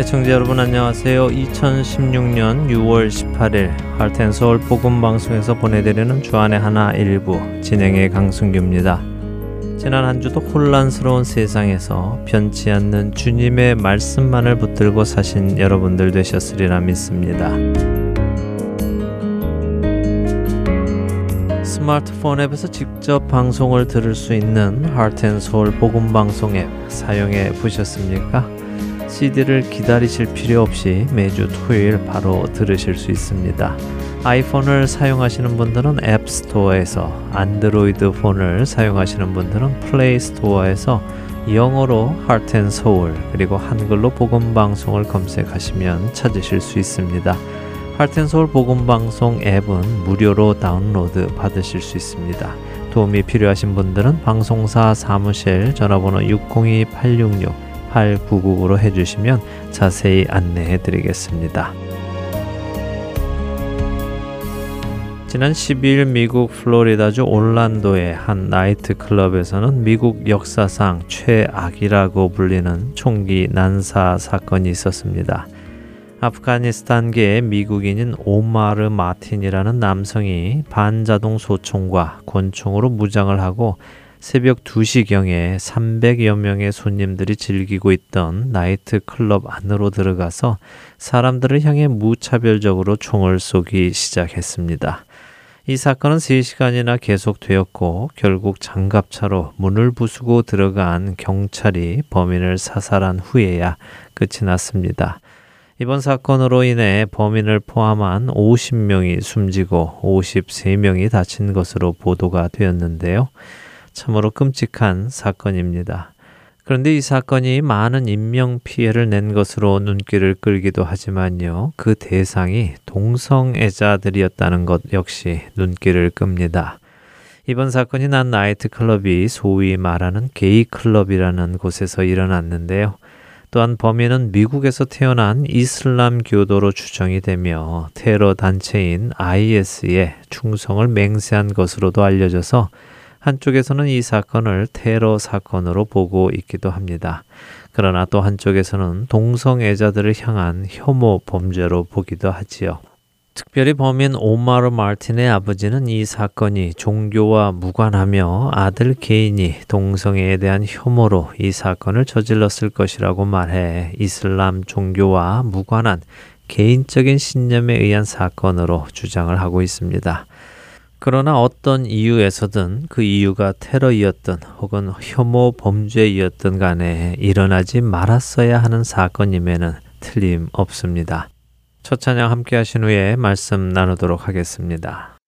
애청자 여러분 안녕하세요. 2016년 6월 18일 할텐서울 복음 방송에서 보내드리는 주안의 하나 일부 진행의 강승규입니다. 지난 한 주도 혼란스러운 세상에서 변치 않는 주님의 말씀만을 붙들고 사신 여러분들 되셨으리라 믿습니다. 스마트폰 앱에서 직접 방송을 들을 수 있는 하트앤서울 복음 방송 앱 사용해 보셨습니까? CD를 기다리실 필요 없이 매주 토요일 바로 들으실 수 있습니다. 아이폰을 사용하시는 분들은 앱스토어에서, 안드로이드 폰을 사용하시는 분들은 플레이스토어에서 영어로 Soul 그리고 한글로 복음 방송을 검색하시면 찾으실 수 있습니다. Heart and Soul 복음 방송 앱은 무료로 다운로드 받으실 수 있습니다. 도움이 필요하신 분들은 방송사 사무실 전화번호 602-866 8999로 해주시면 자세히 안내해 드리겠습니다. 지난 12일 미국 플로리다주 올란도의 한 나이트 클럽에서는 미국 역사상 최악이라고 불리는 총기 난사 사건이 있었습니다. 아프가니스탄계의 미국인인 오마르 마틴이라는 남성이 반자동 소총과 권총으로 무장을 하고 새벽 2시경에 300여 명의 손님들이 즐기고 있던 나이트 클럽 안으로 들어가서 사람들을 향해 무차별적으로 총을 쏘기 시작했습니다. 이 사건은 3시간이나 계속되었고 결국 장갑차로 문을 부수고 들어간 경찰이 범인을 사살한 후에야 끝이 났습니다. 이번 사건으로 인해 범인을 포함한 50명이 숨지고 53명이 다친 것으로 보도가 되었는데요. 참으로 끔찍한 사건입니다. 그런데 이 사건이 많은 인명 피해를 낸 것으로 눈길을 끌기도 하지만요. 그 대상이 동성애자들이었다는 것 역시 눈길을 끕니다. 이번 사건이 난 나이트클럽이 소위 말하는 게이클럽이라는 곳에서 일어났는데요. 또한 범인은 미국에서 태어난 이슬람 교도로 추정이 되며 테러 단체인 IS에 충성을 맹세한 것으로도 알려져서 한쪽에서는 이 사건을 테러 사건으로 보고 있기도 합니다. 그러나 또 한쪽에서는 동성애자들을 향한 혐오 범죄로 보기도 하지요. 특별히 범인 오마르 마틴의 아버지는 이 사건이 종교와 무관하며 아들 개인이 동성애에 대한 혐오로 이 사건을 저질렀을 것이라고 말해 이슬람 종교와 무관한 개인적인 신념에 의한 사건으로 주장을 하고 있습니다. 그러나 어떤 이유에서든 그 이유가 테러이었든 혹은 혐오 범죄이었든 간에 일어나지 말았어야 하는 사건임에는 틀림없습니다. 첫 찬양 함께 하신 후에 말씀 나누도록 하겠습니다.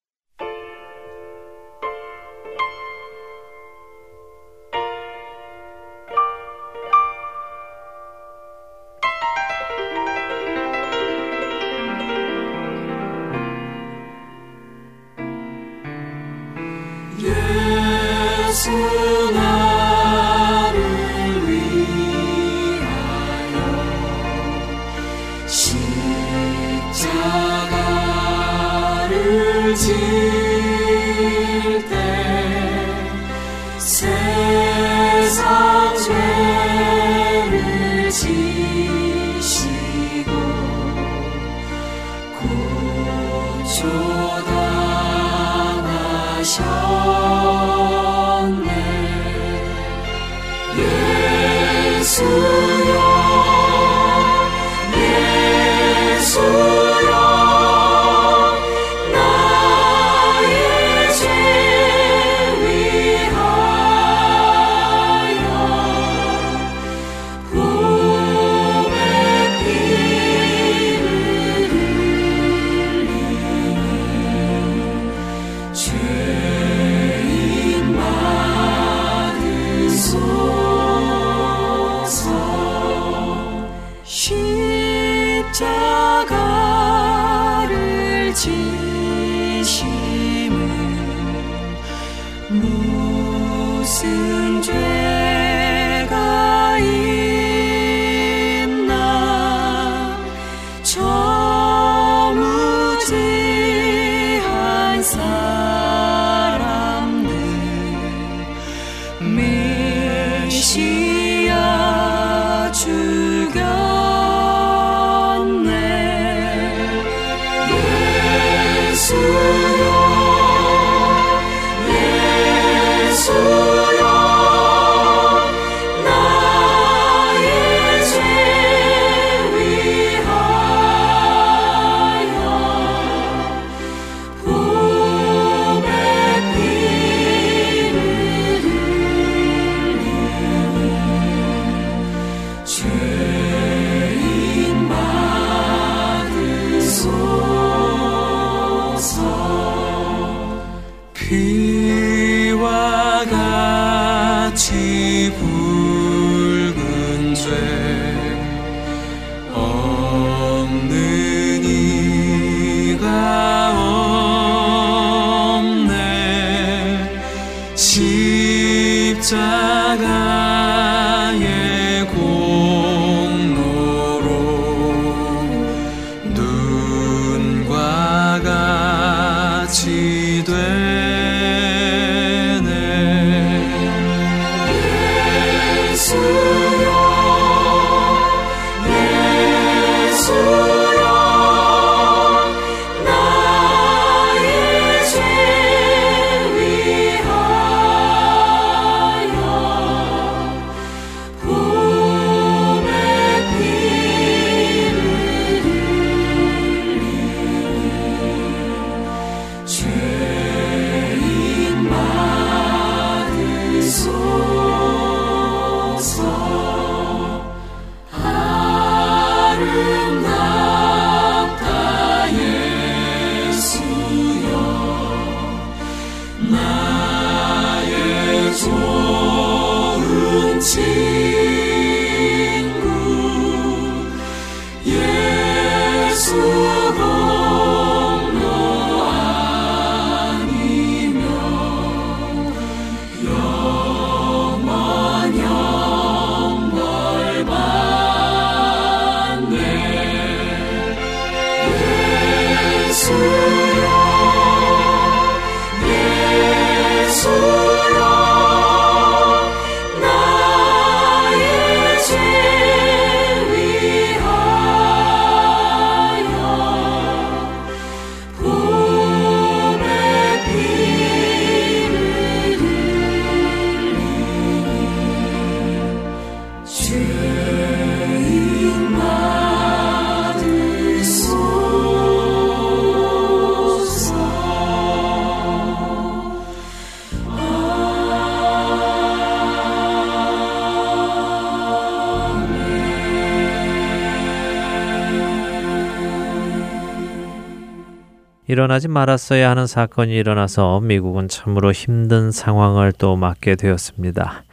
일어나지 말았어야 하는 사건이 일어나서 미국은 참으로 힘든 상황을 또 맞게 되었습니다.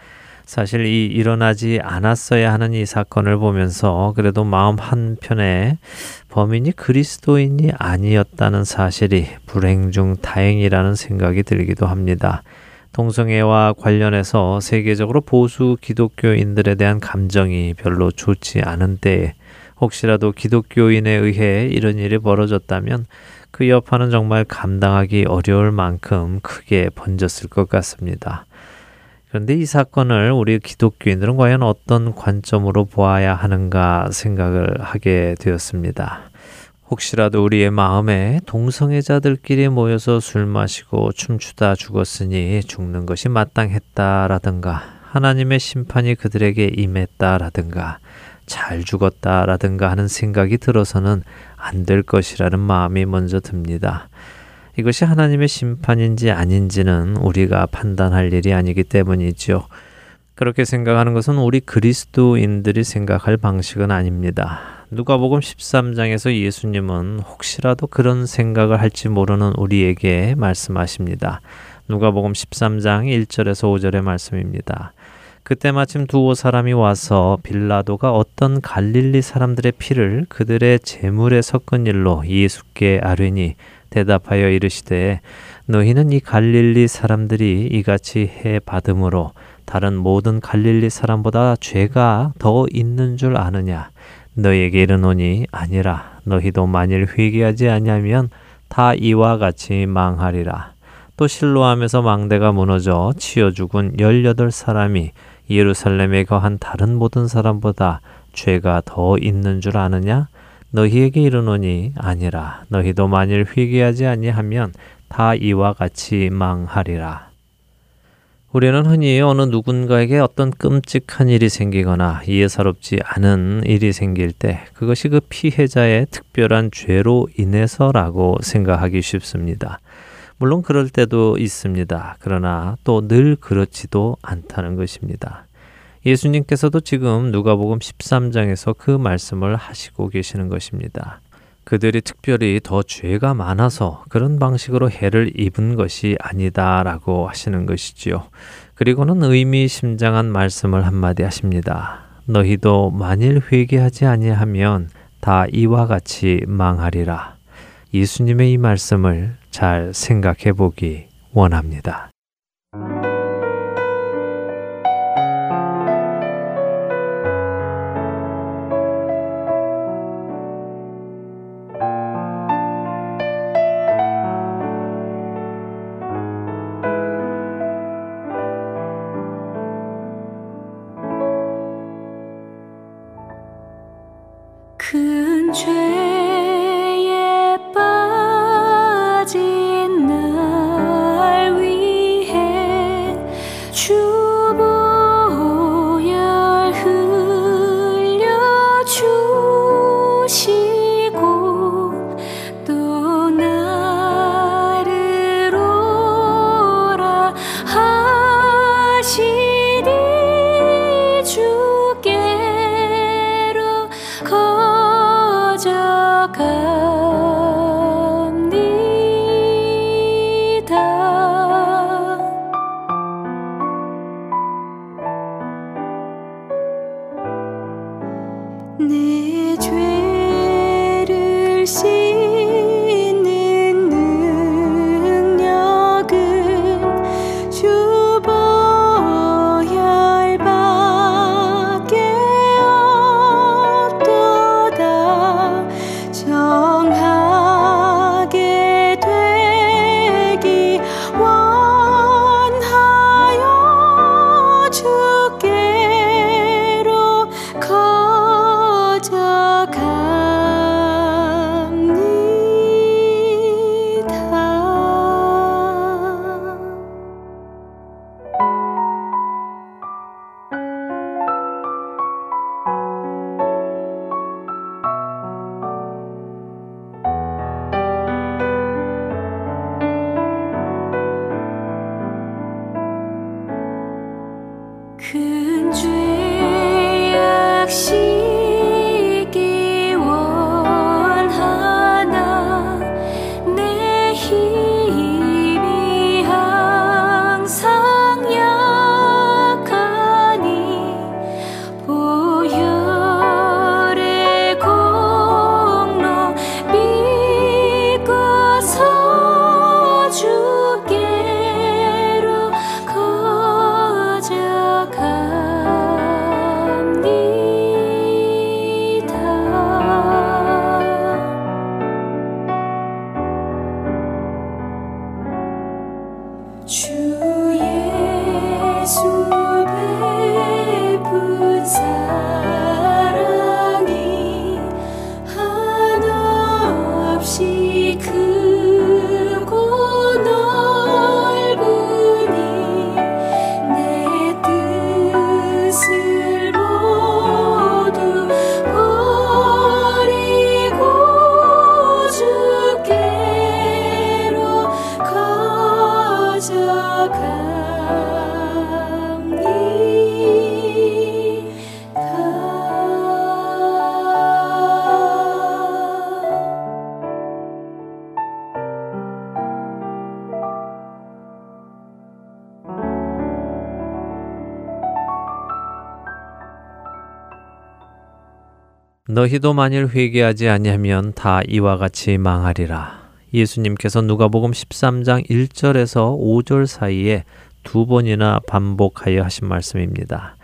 사실 이 일어나지 않았어야 하는 이 사건을 보면서 그래도 마음 한편에 범인이 그리스도인이 아니었다는 사실이 불행 중 다행이라는 생각이 들기도 합니다. 동성애와 관련해서 세계적으로 보수 기독교인들에 대한 감정이 별로 좋지 않은 때에 혹시라도 기독교인에 의해 이런 일이 벌어졌다면 그 여파는 정말 감당하기 어려울 만큼 크게 번졌을 것 같습니다. 그런데 이 사건을 우리 기독교인들은 과연 어떤 관점으로 보아야 하는가 생각을 하게 되었습니다. 혹시라도 우리의 마음에 동성애자들끼리 모여서 술 마시고 춤추다 죽었으니 죽는 것이 마땅했다라든가 하나님의 심판이 그들에게 임했다라든가 잘 죽었다라든가 하는 생각이 들어서는 안 될 것이라는 마음이 먼저 듭니다. 이것이 하나님의 심판인지 아닌지는 우리가 판단할 일이 아니기 때문이죠. 그렇게 생각하는 것은 우리 그리스도인들이 생각할 방식은 아닙니다. 누가복음 13장에서 예수님은 혹시라도 그런 생각을 할지 모르는 우리에게 말씀하십니다. 누가복음 13장 1절에서 5절의 말씀입니다. 그때 마침 두어 사람이 와서 빌라도가 어떤 갈릴리 사람들의 피를 그들의 재물에 섞은 일로 예수께 아뢰니 대답하여 이르시되 너희는 이 갈릴리 사람들이 이같이 해 받음으로 다른 모든 갈릴리 사람보다 죄가 더 있는 줄 아느냐? 너희에게 이르노니 아니라 너희도 만일 회개하지 아니하면 다 이와 같이 망하리라. 또 실로함에서 망대가 무너져 치어 죽은 열여덟 사람이 예루살렘에 거한 다른 모든 사람보다 죄가 더 있는 줄 아느냐? 너희에게 이르노니 아니라 너희도 만일 회개하지 아니하면 다 이와 같이 망하리라. 우리는 흔히 어느 누군가에게 어떤 끔찍한 일이 생기거나 이해사롭지 않은 일이 생길 때 그것이 그 피해자의 특별한 죄로 인해서라고 생각하기 쉽습니다. 물론 그럴 때도 있습니다. 그러나 또 늘 그렇지도 않다는 것입니다. 예수님께서도 지금 누가복음 13장에서 그 말씀을 하시고 계시는 것입니다. 그들이 특별히 더 죄가 많아서 그런 방식으로 해를 입은 것이 아니다라고 하시는 것이지요. 그리고는 의미심장한 말씀을 한마디 하십니다. 너희도 만일 회개하지 아니하면 다 이와 같이 망하리라. 예수님의 이 말씀을 잘 생각해 보기 원합니다. 너희도 만일 회개하지 아니하면 다 이와 같이 망하리라. 예수님께서 누가복음 13장 1절에서 5절 사이에 두 번이나 반복하여 하신 말씀입니다.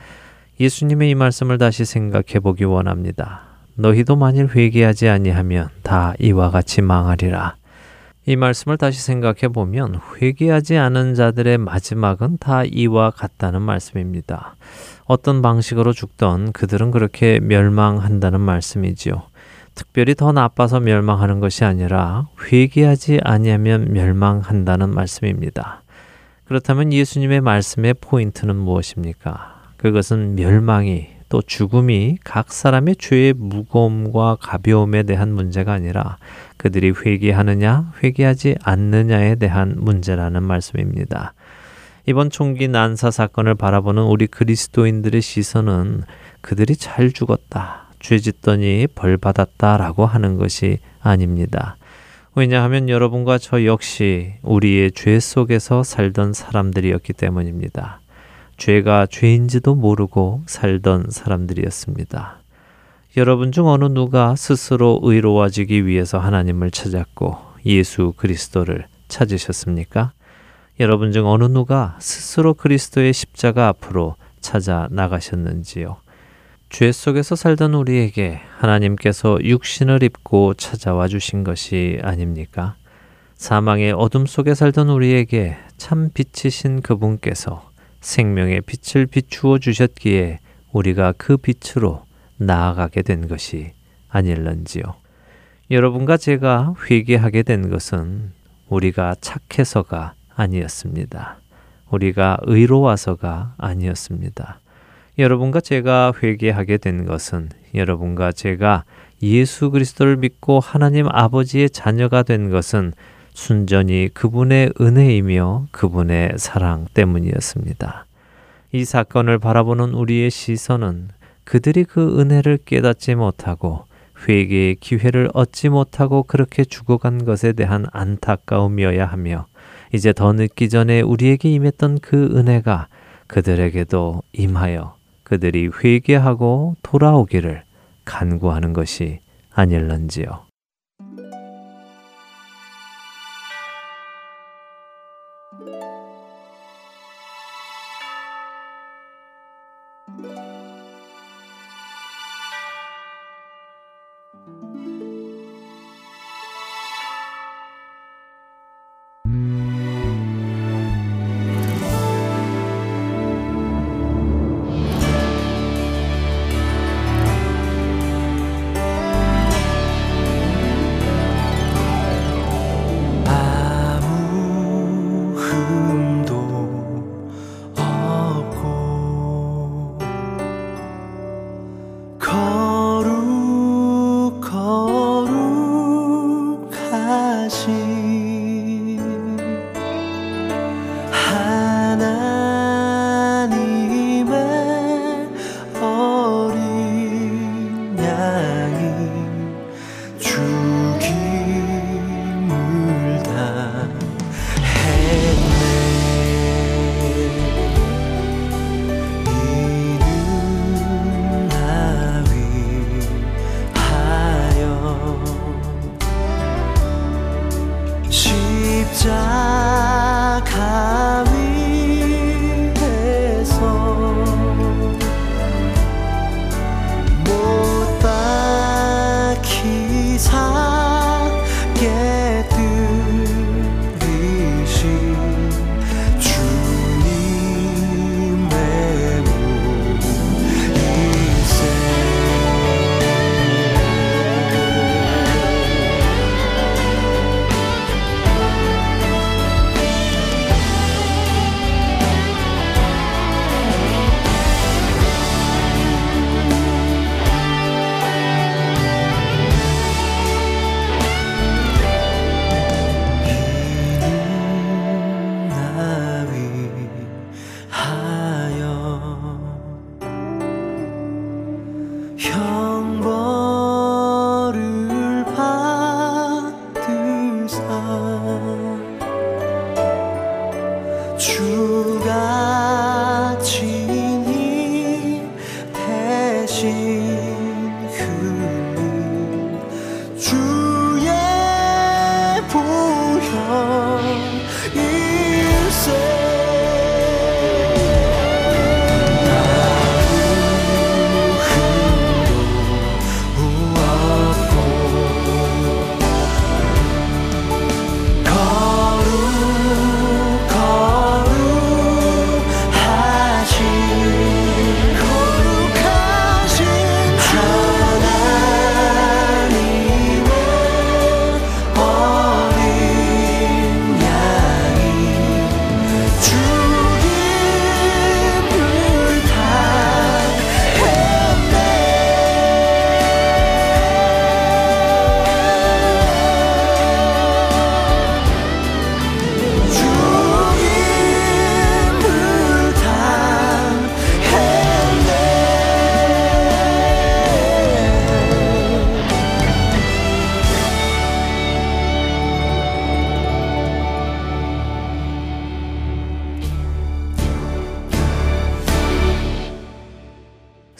예수님의 이 말씀을 다시 생각해 보기 원합니다. 너희도 만일 회개하지 아니하면 다 이와 같이 망하리라. 이 말씀을 다시 생각해 보면 회개하지 않은 자들의 마지막은 다 이와 같다는 말씀입니다. 어떤 방식으로 죽던 그들은 그렇게 멸망한다는 말씀이지요. 특별히 더 나빠서 멸망하는 것이 아니라 회개하지 아니하면 멸망한다는 말씀입니다. 그렇다면 예수님의 말씀의 포인트는 무엇입니까? 그것은 멸망이 또 죽음이 각 사람의 죄의 무거움과 가벼움에 대한 문제가 아니라 그들이 회개하느냐, 회개하지 않느냐에 대한 문제라는 말씀입니다. 이번 총기 난사 사건을 바라보는 우리 그리스도인들의 시선은 그들이 잘 죽었다. 죄 짓더니 벌 받았다라고 하는 것이 아닙니다. 왜냐하면 여러분과 저 역시 우리의 죄 속에서 살던 사람들이었기 때문입니다. 죄가 죄인지도 모르고 살던 사람들이었습니다. 여러분 중 어느 누가 스스로 의로워지기 위해서 하나님을 찾았고 예수 그리스도를 찾으셨습니까? 여러분 중 어느 누가 스스로 그리스도의 십자가 앞으로 찾아 나가셨는지요? 죄 속에서 살던 우리에게 하나님께서 육신을 입고 찾아와 주신 것이 아닙니까? 사망의 어둠 속에 살던 우리에게 참 빛이신 그분께서 생명의 빛을 비추어 주셨기에 우리가 그 빛으로 나아가게 된 것이 아닐런지요. 여러분과 제가 회개하게 된 것은 우리가 착해서가 아니었습니다. 우리가 의로워서가 아니었습니다. 여러분과 제가 회개하게 된 것은 여러분과 제가 예수 그리스도를 믿고 하나님 아버지의 자녀가 된 것은 순전히 그분의 은혜이며 그분의 사랑 때문이었습니다. 이 사건을 바라보는 우리의 시선은 그들이 그 은혜를 깨닫지 못하고 회개의 기회를 얻지 못하고 그렇게 죽어간 것에 대한 안타까움이어야 하며 이제 더 늦기 전에 우리에게 임했던 그 은혜가 그들에게도 임하여 그들이 회개하고 돌아오기를 간구하는 것이 아닐런지요.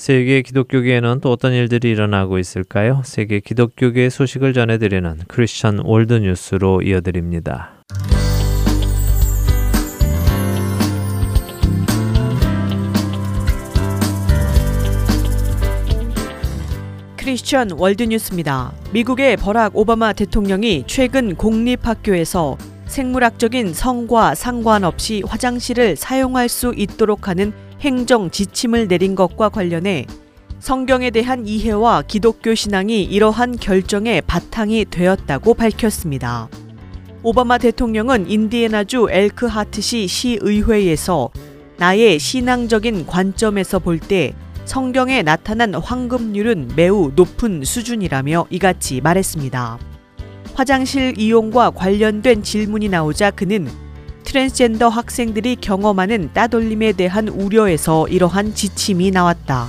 세계 기독교계에는 또 어떤 일들이 일어나고 있을까요? 세계 기독교계 소식을 전해드리는 크리스천 월드 뉴스로 이어드립니다. 크리스천 월드뉴스입니다. 미국의 버락 오바마 대통령이 최근 공립학교에서 생물학적인 성과 상관없이 화장실을 사용할 수 있도록 하는 행정 지침을 내린 것과 관련해 성경에 대한 이해와 기독교 신앙이 이러한 결정의 바탕이 되었다고 밝혔습니다. 오바마 대통령은 인디애나주 엘크하트시 시의회에서 나의 신앙적인 관점에서 볼 때 성경에 나타난 황금률은 매우 높은 수준이라며 이같이 말했습니다. 화장실 이용과 관련된 질문이 나오자 그는 트랜스젠더 학생들이 경험하는 따돌림에 대한 우려에서 이러한 지침이 나왔다.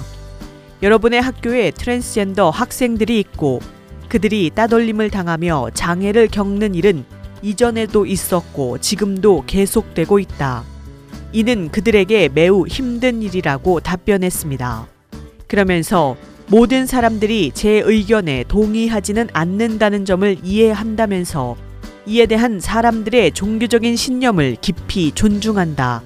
여러분의 학교에 트랜스젠더 학생들이 있고 그들이 따돌림을 당하며 장애를 겪는 일은 이전에도 있었고 지금도 계속되고 있다. 이는 그들에게 매우 힘든 일이라고 답변했습니다. 그러면서 모든 사람들이 제 의견에 동의하지는 않는다는 점을 이해한다면서 이에 대한 사람들의 종교적인 신념을 깊이 존중한다.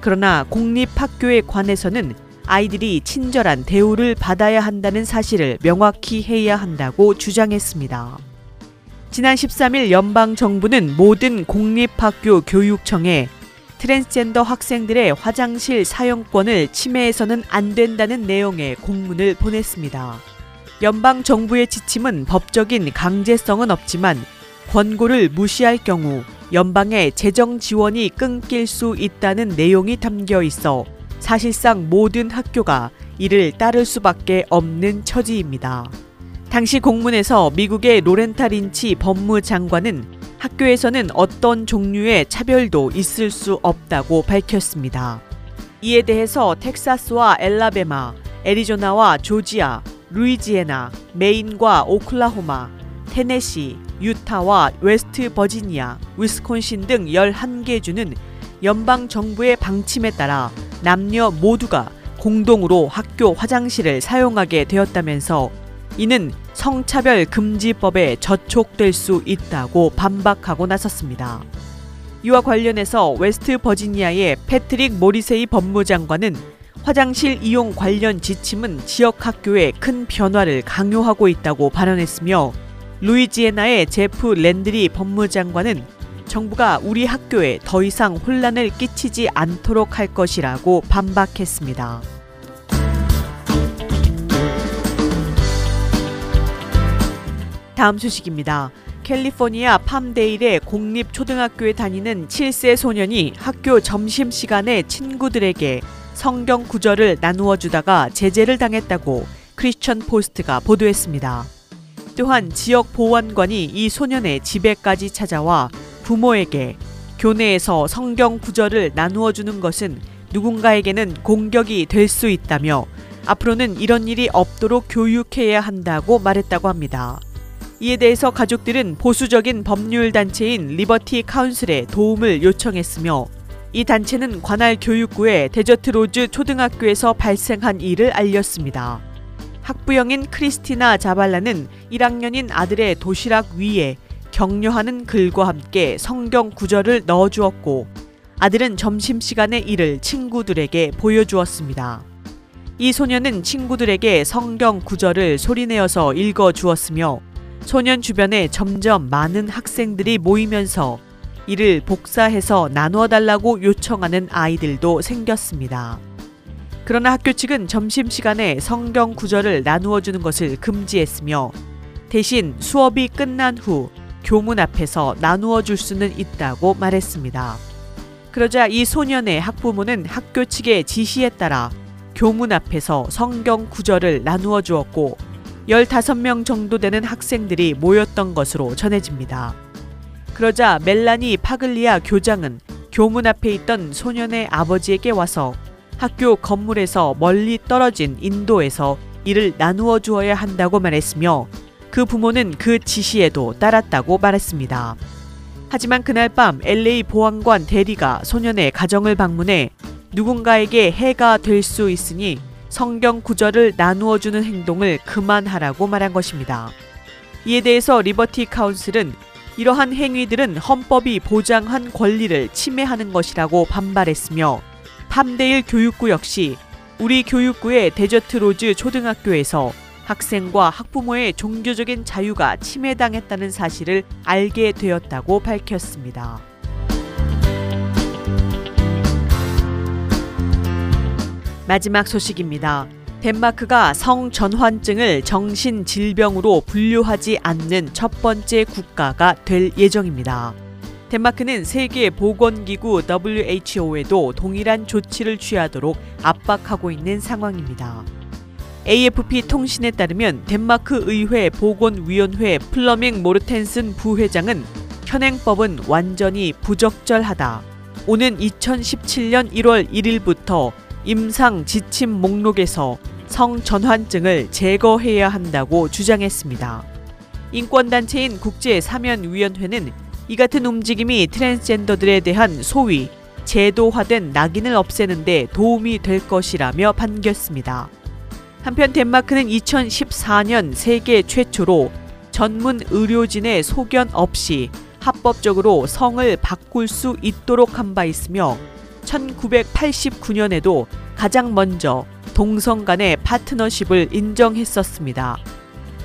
그러나 공립학교에 관해서는 아이들이 친절한 대우를 받아야 한다는 사실을 명확히 해야 한다고 주장했습니다. 지난 13일 연방 정부는 모든 공립학교 교육청에 트랜스젠더 학생들의 화장실 사용권을 침해해서는 안 된다는 내용의 공문을 보냈습니다. 연방 정부의 지침은 법적인 강제성은 없지만 권고를 무시할 경우 연방의 재정 지원이 끊길 수 있다는 내용이 담겨 있어 사실상 모든 학교가 이를 따를 수밖에 없는 처지입니다. 당시 공문에서 미국의 로렌타 린치 법무장관은 학교에서는 어떤 종류의 차별도 있을 수 없다고 밝혔습니다. 이에 대해서 텍사스와 엘라베마, 애리조나와 조지아, 루이지애나, 메인과 오클라호마, 테네시, 유타와 웨스트 버지니아, 위스콘신 등 11개 주는 연방 정부의 방침에 따라 남녀 모두가 공동으로 학교 화장실을 사용하게 되었다면서 이는 성차별 금지법에 저촉될 수 있다고 반박하고 나섰습니다. 이와 관련해서 웨스트 버지니아의 패트릭 모리세이 법무장관은 화장실 이용 관련 지침은 지역 학교에 큰 변화를 강요하고 있다고 발언했으며 루이지애나의 제프 랜드리 법무장관은 정부가 우리 학교에 더 이상 혼란을 끼치지 않도록 할 것이라고 반박했습니다. 다음 소식입니다. 캘리포니아 팜데일의 공립 초등학교에 다니는 7세 소년이 학교 점심시간에 친구들에게 성경 구절을 나누어 주다가 제재를 당했다고 크리스천 포스트가 보도했습니다. 또한 지역 보안관이 이 소년의 집에까지 찾아와 부모에게 교내에서 성경 구절을 나누어 주는 것은 누군가에게는 공격이 될 수 있다며 앞으로는 이런 일이 없도록 교육해야 한다고 말했다고 합니다. 이에 대해서 가족들은 보수적인 법률 단체인 리버티 카운슬에 도움을 요청했으며 이 단체는 관할 교육부에 데저트 로즈 초등학교에서 발생한 일을 알렸습니다. 학부형인 크리스티나 자발라는 1학년인 아들의 도시락 위에 격려하는 글과 함께 성경 구절을 넣어주었고 아들은 점심시간의 일을 친구들에게 보여주었습니다. 이 소년은 친구들에게 성경 구절을 소리내어서 읽어주었으며 소년 주변에 점점 많은 학생들이 모이면서 이를 복사해서 나누어 달라고 요청하는 아이들도 생겼습니다. 그러나 학교 측은 점심시간에 성경 구절을 나누어 주는 것을 금지했으며 대신 수업이 끝난 후 교문 앞에서 나누어 줄 수는 있다고 말했습니다. 그러자 이 소년의 학부모는 학교 측의 지시에 따라 교문 앞에서 성경 구절을 나누어 주었고 15명 정도 되는 학생들이 모였던 것으로 전해집니다. 그러자 멜라니 파글리아 교장은 교문 앞에 있던 소년의 아버지에게 와서 학교 건물에서 멀리 떨어진 인도에서 이를 나누어 주어야 한다고 말했으며 그 부모는 그 지시에도 따랐다고 말했습니다. 하지만 그날 밤 LA 보안관 대리가 소년의 가정을 방문해 누군가에게 해가 될 수 있으니 성경 구절을 나누어 주는 행동을 그만하라고 말한 것입니다. 이에 대해서 리버티 카운슬은 이러한 행위들은 헌법이 보장한 권리를 침해하는 것이라고 반발했으며 팜데일 교육구 역시 우리 교육구의 데저트 로즈 초등학교에서 학생과 학부모의 종교적인 자유가 침해당했다는 사실을 알게 되었다고 밝혔습니다. 마지막 소식입니다. 덴마크가 성전환증을 정신질병으로 분류하지 않는 첫 번째 국가가 될 예정입니다. 덴마크는 세계 보건기구 WHO에도 동일한 조치를 취하도록 압박하고 있는 상황입니다. AFP 통신에 따르면 덴마크 의회 보건위원회 플러밍 모르텐슨 부회장은 현행법은 완전히 부적절하다. 오는 2017년 1월 1일부터 임상 지침 목록에서 성전환증을 제거해야 한다고 주장했습니다. 인권단체인 국제사면위원회는 이 같은 움직임이 트랜스젠더들에 대한 소위 제도화된 낙인을 없애는데 도움이 될 것이라며 반겼습니다. 한편 덴마크는 2014년 세계 최초로 전문 의료진의 소견 없이 합법적으로 성을 바꿀 수 있도록 한 바 있으며 1989년에도 가장 먼저 동성 간의 파트너십을 인정했었습니다.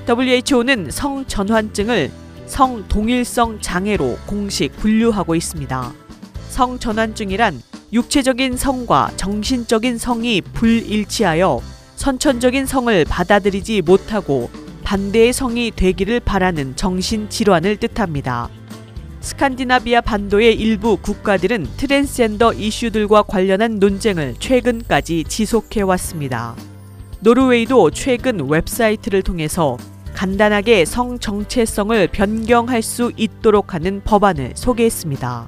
WHO는 성전환증을 성 동일성 장애로 공식 분류하고 있습니다. 성전환증이란 육체적인 성과 정신적인 성이 불일치하여 선천적인 성을 받아들이지 못하고 반대의 성이 되기를 바라는 정신질환을 뜻합니다. 스칸디나비아 반도의 일부 국가들은 트랜스젠더 이슈들과 관련한 논쟁을 최근까지 지속해 왔습니다. 노르웨이도 최근 웹사이트를 통해서 간단하게 성 정체성을 변경할 수 있도록 하는 법안을 소개했습니다.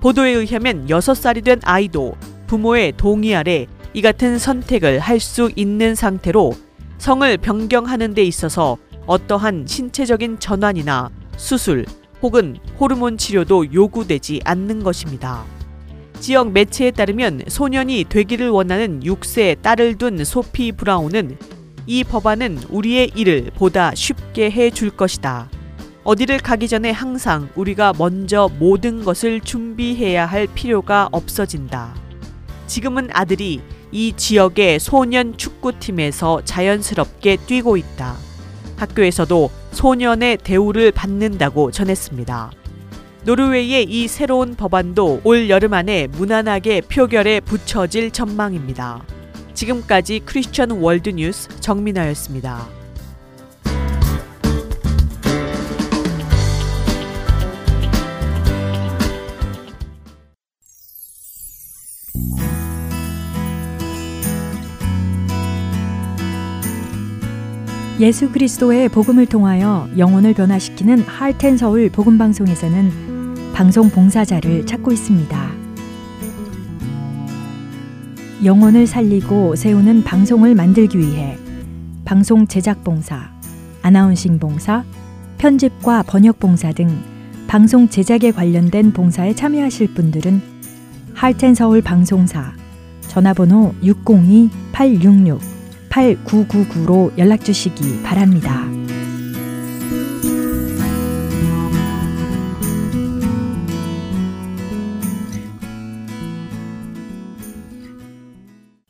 보도에 의하면 6살이 된 아이도 부모의 동의 아래 이 같은 선택을 할 수 있는 상태로 성을 변경하는 데 있어서 어떠한 신체적인 전환이나 수술 혹은 호르몬 치료도 요구되지 않는 것입니다. 지역 매체에 따르면 소년이 되기를 원하는 6세 딸을 둔 소피 브라운은 이 법안은 우리의 일을 보다 쉽게 해 줄 것이다. 어디를 가기 전에 항상 우리가 먼저 모든 것을 준비해야 할 필요가 없어진다. 지금은 아들이 이 지역의 소년 축구팀에서 자연스럽게 뛰고 있다. 학교에서도 소년의 대우를 받는다고 전했습니다. 노르웨이의 이 새로운 법안도 올 여름 안에 무난하게 표결에 붙여질 전망입니다. 지금까지 크리스천 월드 뉴스 정민아였습니다. 예수 그리스도의 복음을 통하여 영혼을 변화시키는 할텐 서울 복음 방송에서는 방송 봉사자를 찾고 있습니다. 영혼을 살리고 세우는 방송을 만들기 위해 방송 제작 봉사, 아나운싱 봉사, 편집과 번역 봉사 등 방송 제작에 관련된 봉사에 참여하실 분들은 할텐 서울 방송사 전화번호 602-866 8999로 연락 주시기 바랍니다.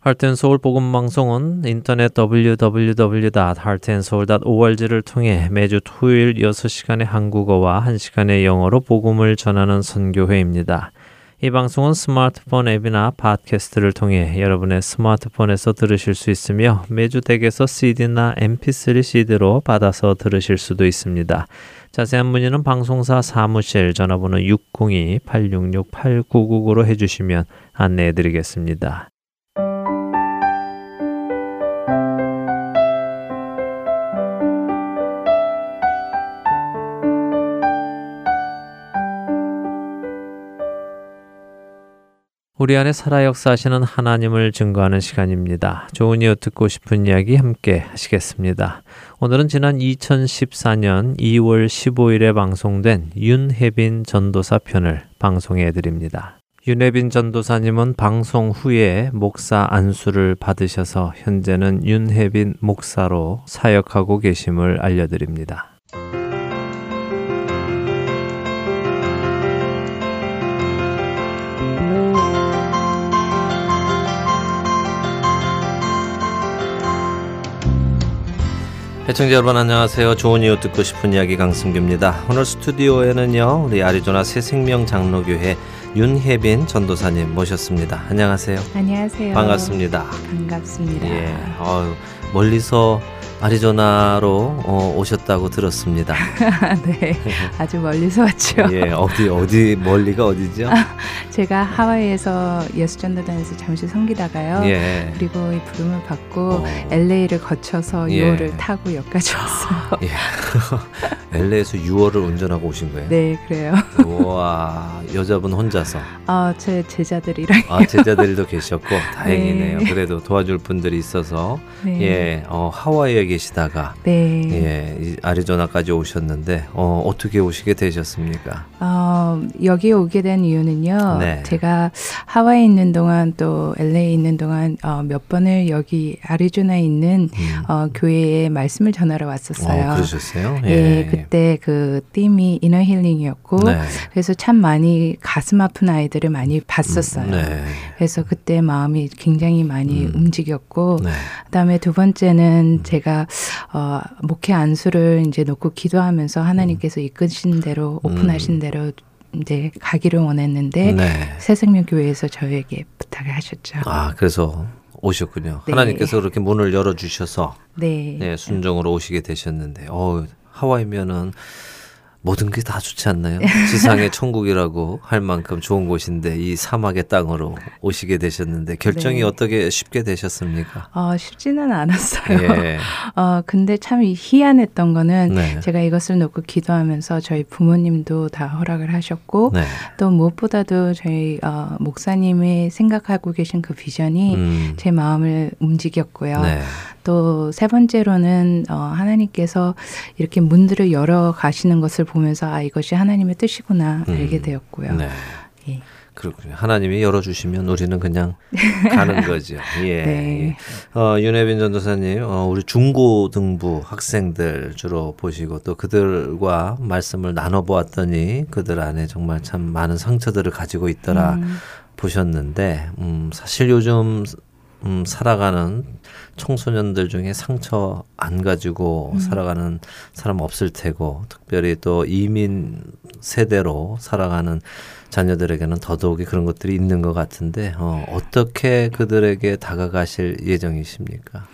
할텐 서울 복음 방송은 인터넷 www.heartandsoul.org를 통해 매주 토요일 6시간의 한국어와 1시간의 영어로 복음을 전하는 선교회입니다. 이 방송은 스마트폰 앱이나 팟캐스트를 통해 여러분의 스마트폰에서 들으실 수 있으며 매주 댁에서 CD나 MP3 CD로 받아서 들으실 수도 있습니다. 자세한 문의는 방송사 사무실 전화번호 602-866-8999로 해주시면 안내해 드리겠습니다. 우리 안에 살아 역사하시는 하나님을 증거하는 시간입니다. 좋은 이유 듣고 싶은 이야기 함께 하시겠습니다. 오늘은 지난 2014년 2월 15일에 방송된 윤혜빈 전도사 편을 방송해 드립니다. 윤혜빈 전도사님은 방송 후에 목사 안수를 받으셔서 현재는 윤혜빈 목사로 사역하고 계심을 알려드립니다. 애청자 여러분 안녕하세요. 좋은 이유 듣고 싶은 이야기 강승규입니다. 오늘 스튜디오에는요. 우리 아리조나 새생명 장로교회 윤혜빈 전도사님 모셨습니다. 안녕하세요. 안녕하세요. 반갑습니다. 반갑습니다. 예. 어 멀리서 아리조나로 어, 오셨다 오셨다고 들었습니다. 네, 아주 멀리서 왔죠. 예, 어디 어디 멀리가 어디죠? 제가 하와이에서 예수전도단에서 잠시 섬기다가요. 예. 그리고 이 부름을 받고 어. LA를 거쳐서 예. 6월을 타고 여기까지 왔어요. 예. LA에서 6월을 운전하고 오신 거예요? 네, 그래요. 와, 여자분 혼자서. 아, 제 제자들이랑 아, 제자들도 계셨고 다행이네요. 네. 그래도 도와줄 분들이 있어서 네. 예, 어, 하와이에 계시다가 네. 예, 이 아리조나까지 오셨는데 어, 어떻게 오시게 되셨습니까? 어, 여기 오게 된 이유는요. 네. 제가 하와이에 있는 동안 또 LA에 있는 동안 어, 몇 번을 여기 아리조나에 있는 음. 어, 교회에 말씀을 전하러 왔었어요. 어, 그러셨어요? 예, 그때 그 띠이 이너 힐링이었고 네. 그래서 참 많이 가슴 아픈 아이들을 많이 봤었어요. 네. 그래서 그때 마음이 굉장히 많이 음. 움직였고 네. 그다음에 두 번째는 제가 어, 목회 안수를 이제 놓고 기도하면서 하나님께서 이끄신 대로 오픈하신 음. 대로 이제 가기를 원했는데 네. 새생명교회에서 저에게 부탁을 하셨죠. 아, 그래서 오셨군요. 네. 하나님께서 그렇게 문을 열어 주셔서 네. 네, 순종으로 오시게 되셨는데 어, 하와이면은 모든 게 다 좋지 않나요? 지상의 천국이라고 할 만큼 좋은 곳인데 이 사막의 땅으로 오시게 되셨는데 결정이 네. 어떻게 쉽게 되셨습니까? 어, 쉽지는 않았어요. 예. 어, 근데 참 희한했던 거는 네. 제가 이것을 놓고 기도하면서 저희 부모님도 다 허락을 하셨고 네. 또 무엇보다도 저희 어, 목사님이 생각하고 계신 그 비전이 음. 제 마음을 움직였고요. 네. 또세 번째로는 어, 하나님께서 이렇게 문들을 열어 가시는 것을 보면서 아 이것이 하나님의 뜻이구나 음. 알게 되었고요. 네. 예. 그렇군요. 하나님이 열어주시면 우리는 그냥 가는 거죠. 예. 네. 예. 어, 윤혜빈 전도사님, 어, 우리 중고등부 학생들 주로 보시고 또 그들과 말씀을 나눠보았더니 그들 안에 정말 참 많은 상처들을 가지고 있더라 음, 보셨는데, 음, 사실 요즘 음, 살아가는 청소년들 중에 상처 안 가지고 음. 살아가는 사람 없을 테고, 특별히 또 이민 세대로 살아가는 자녀들에게는 더더욱이 그런 것들이 있는 것 같은데, 어, 어떻게 그들에게 다가가실 예정이십니까?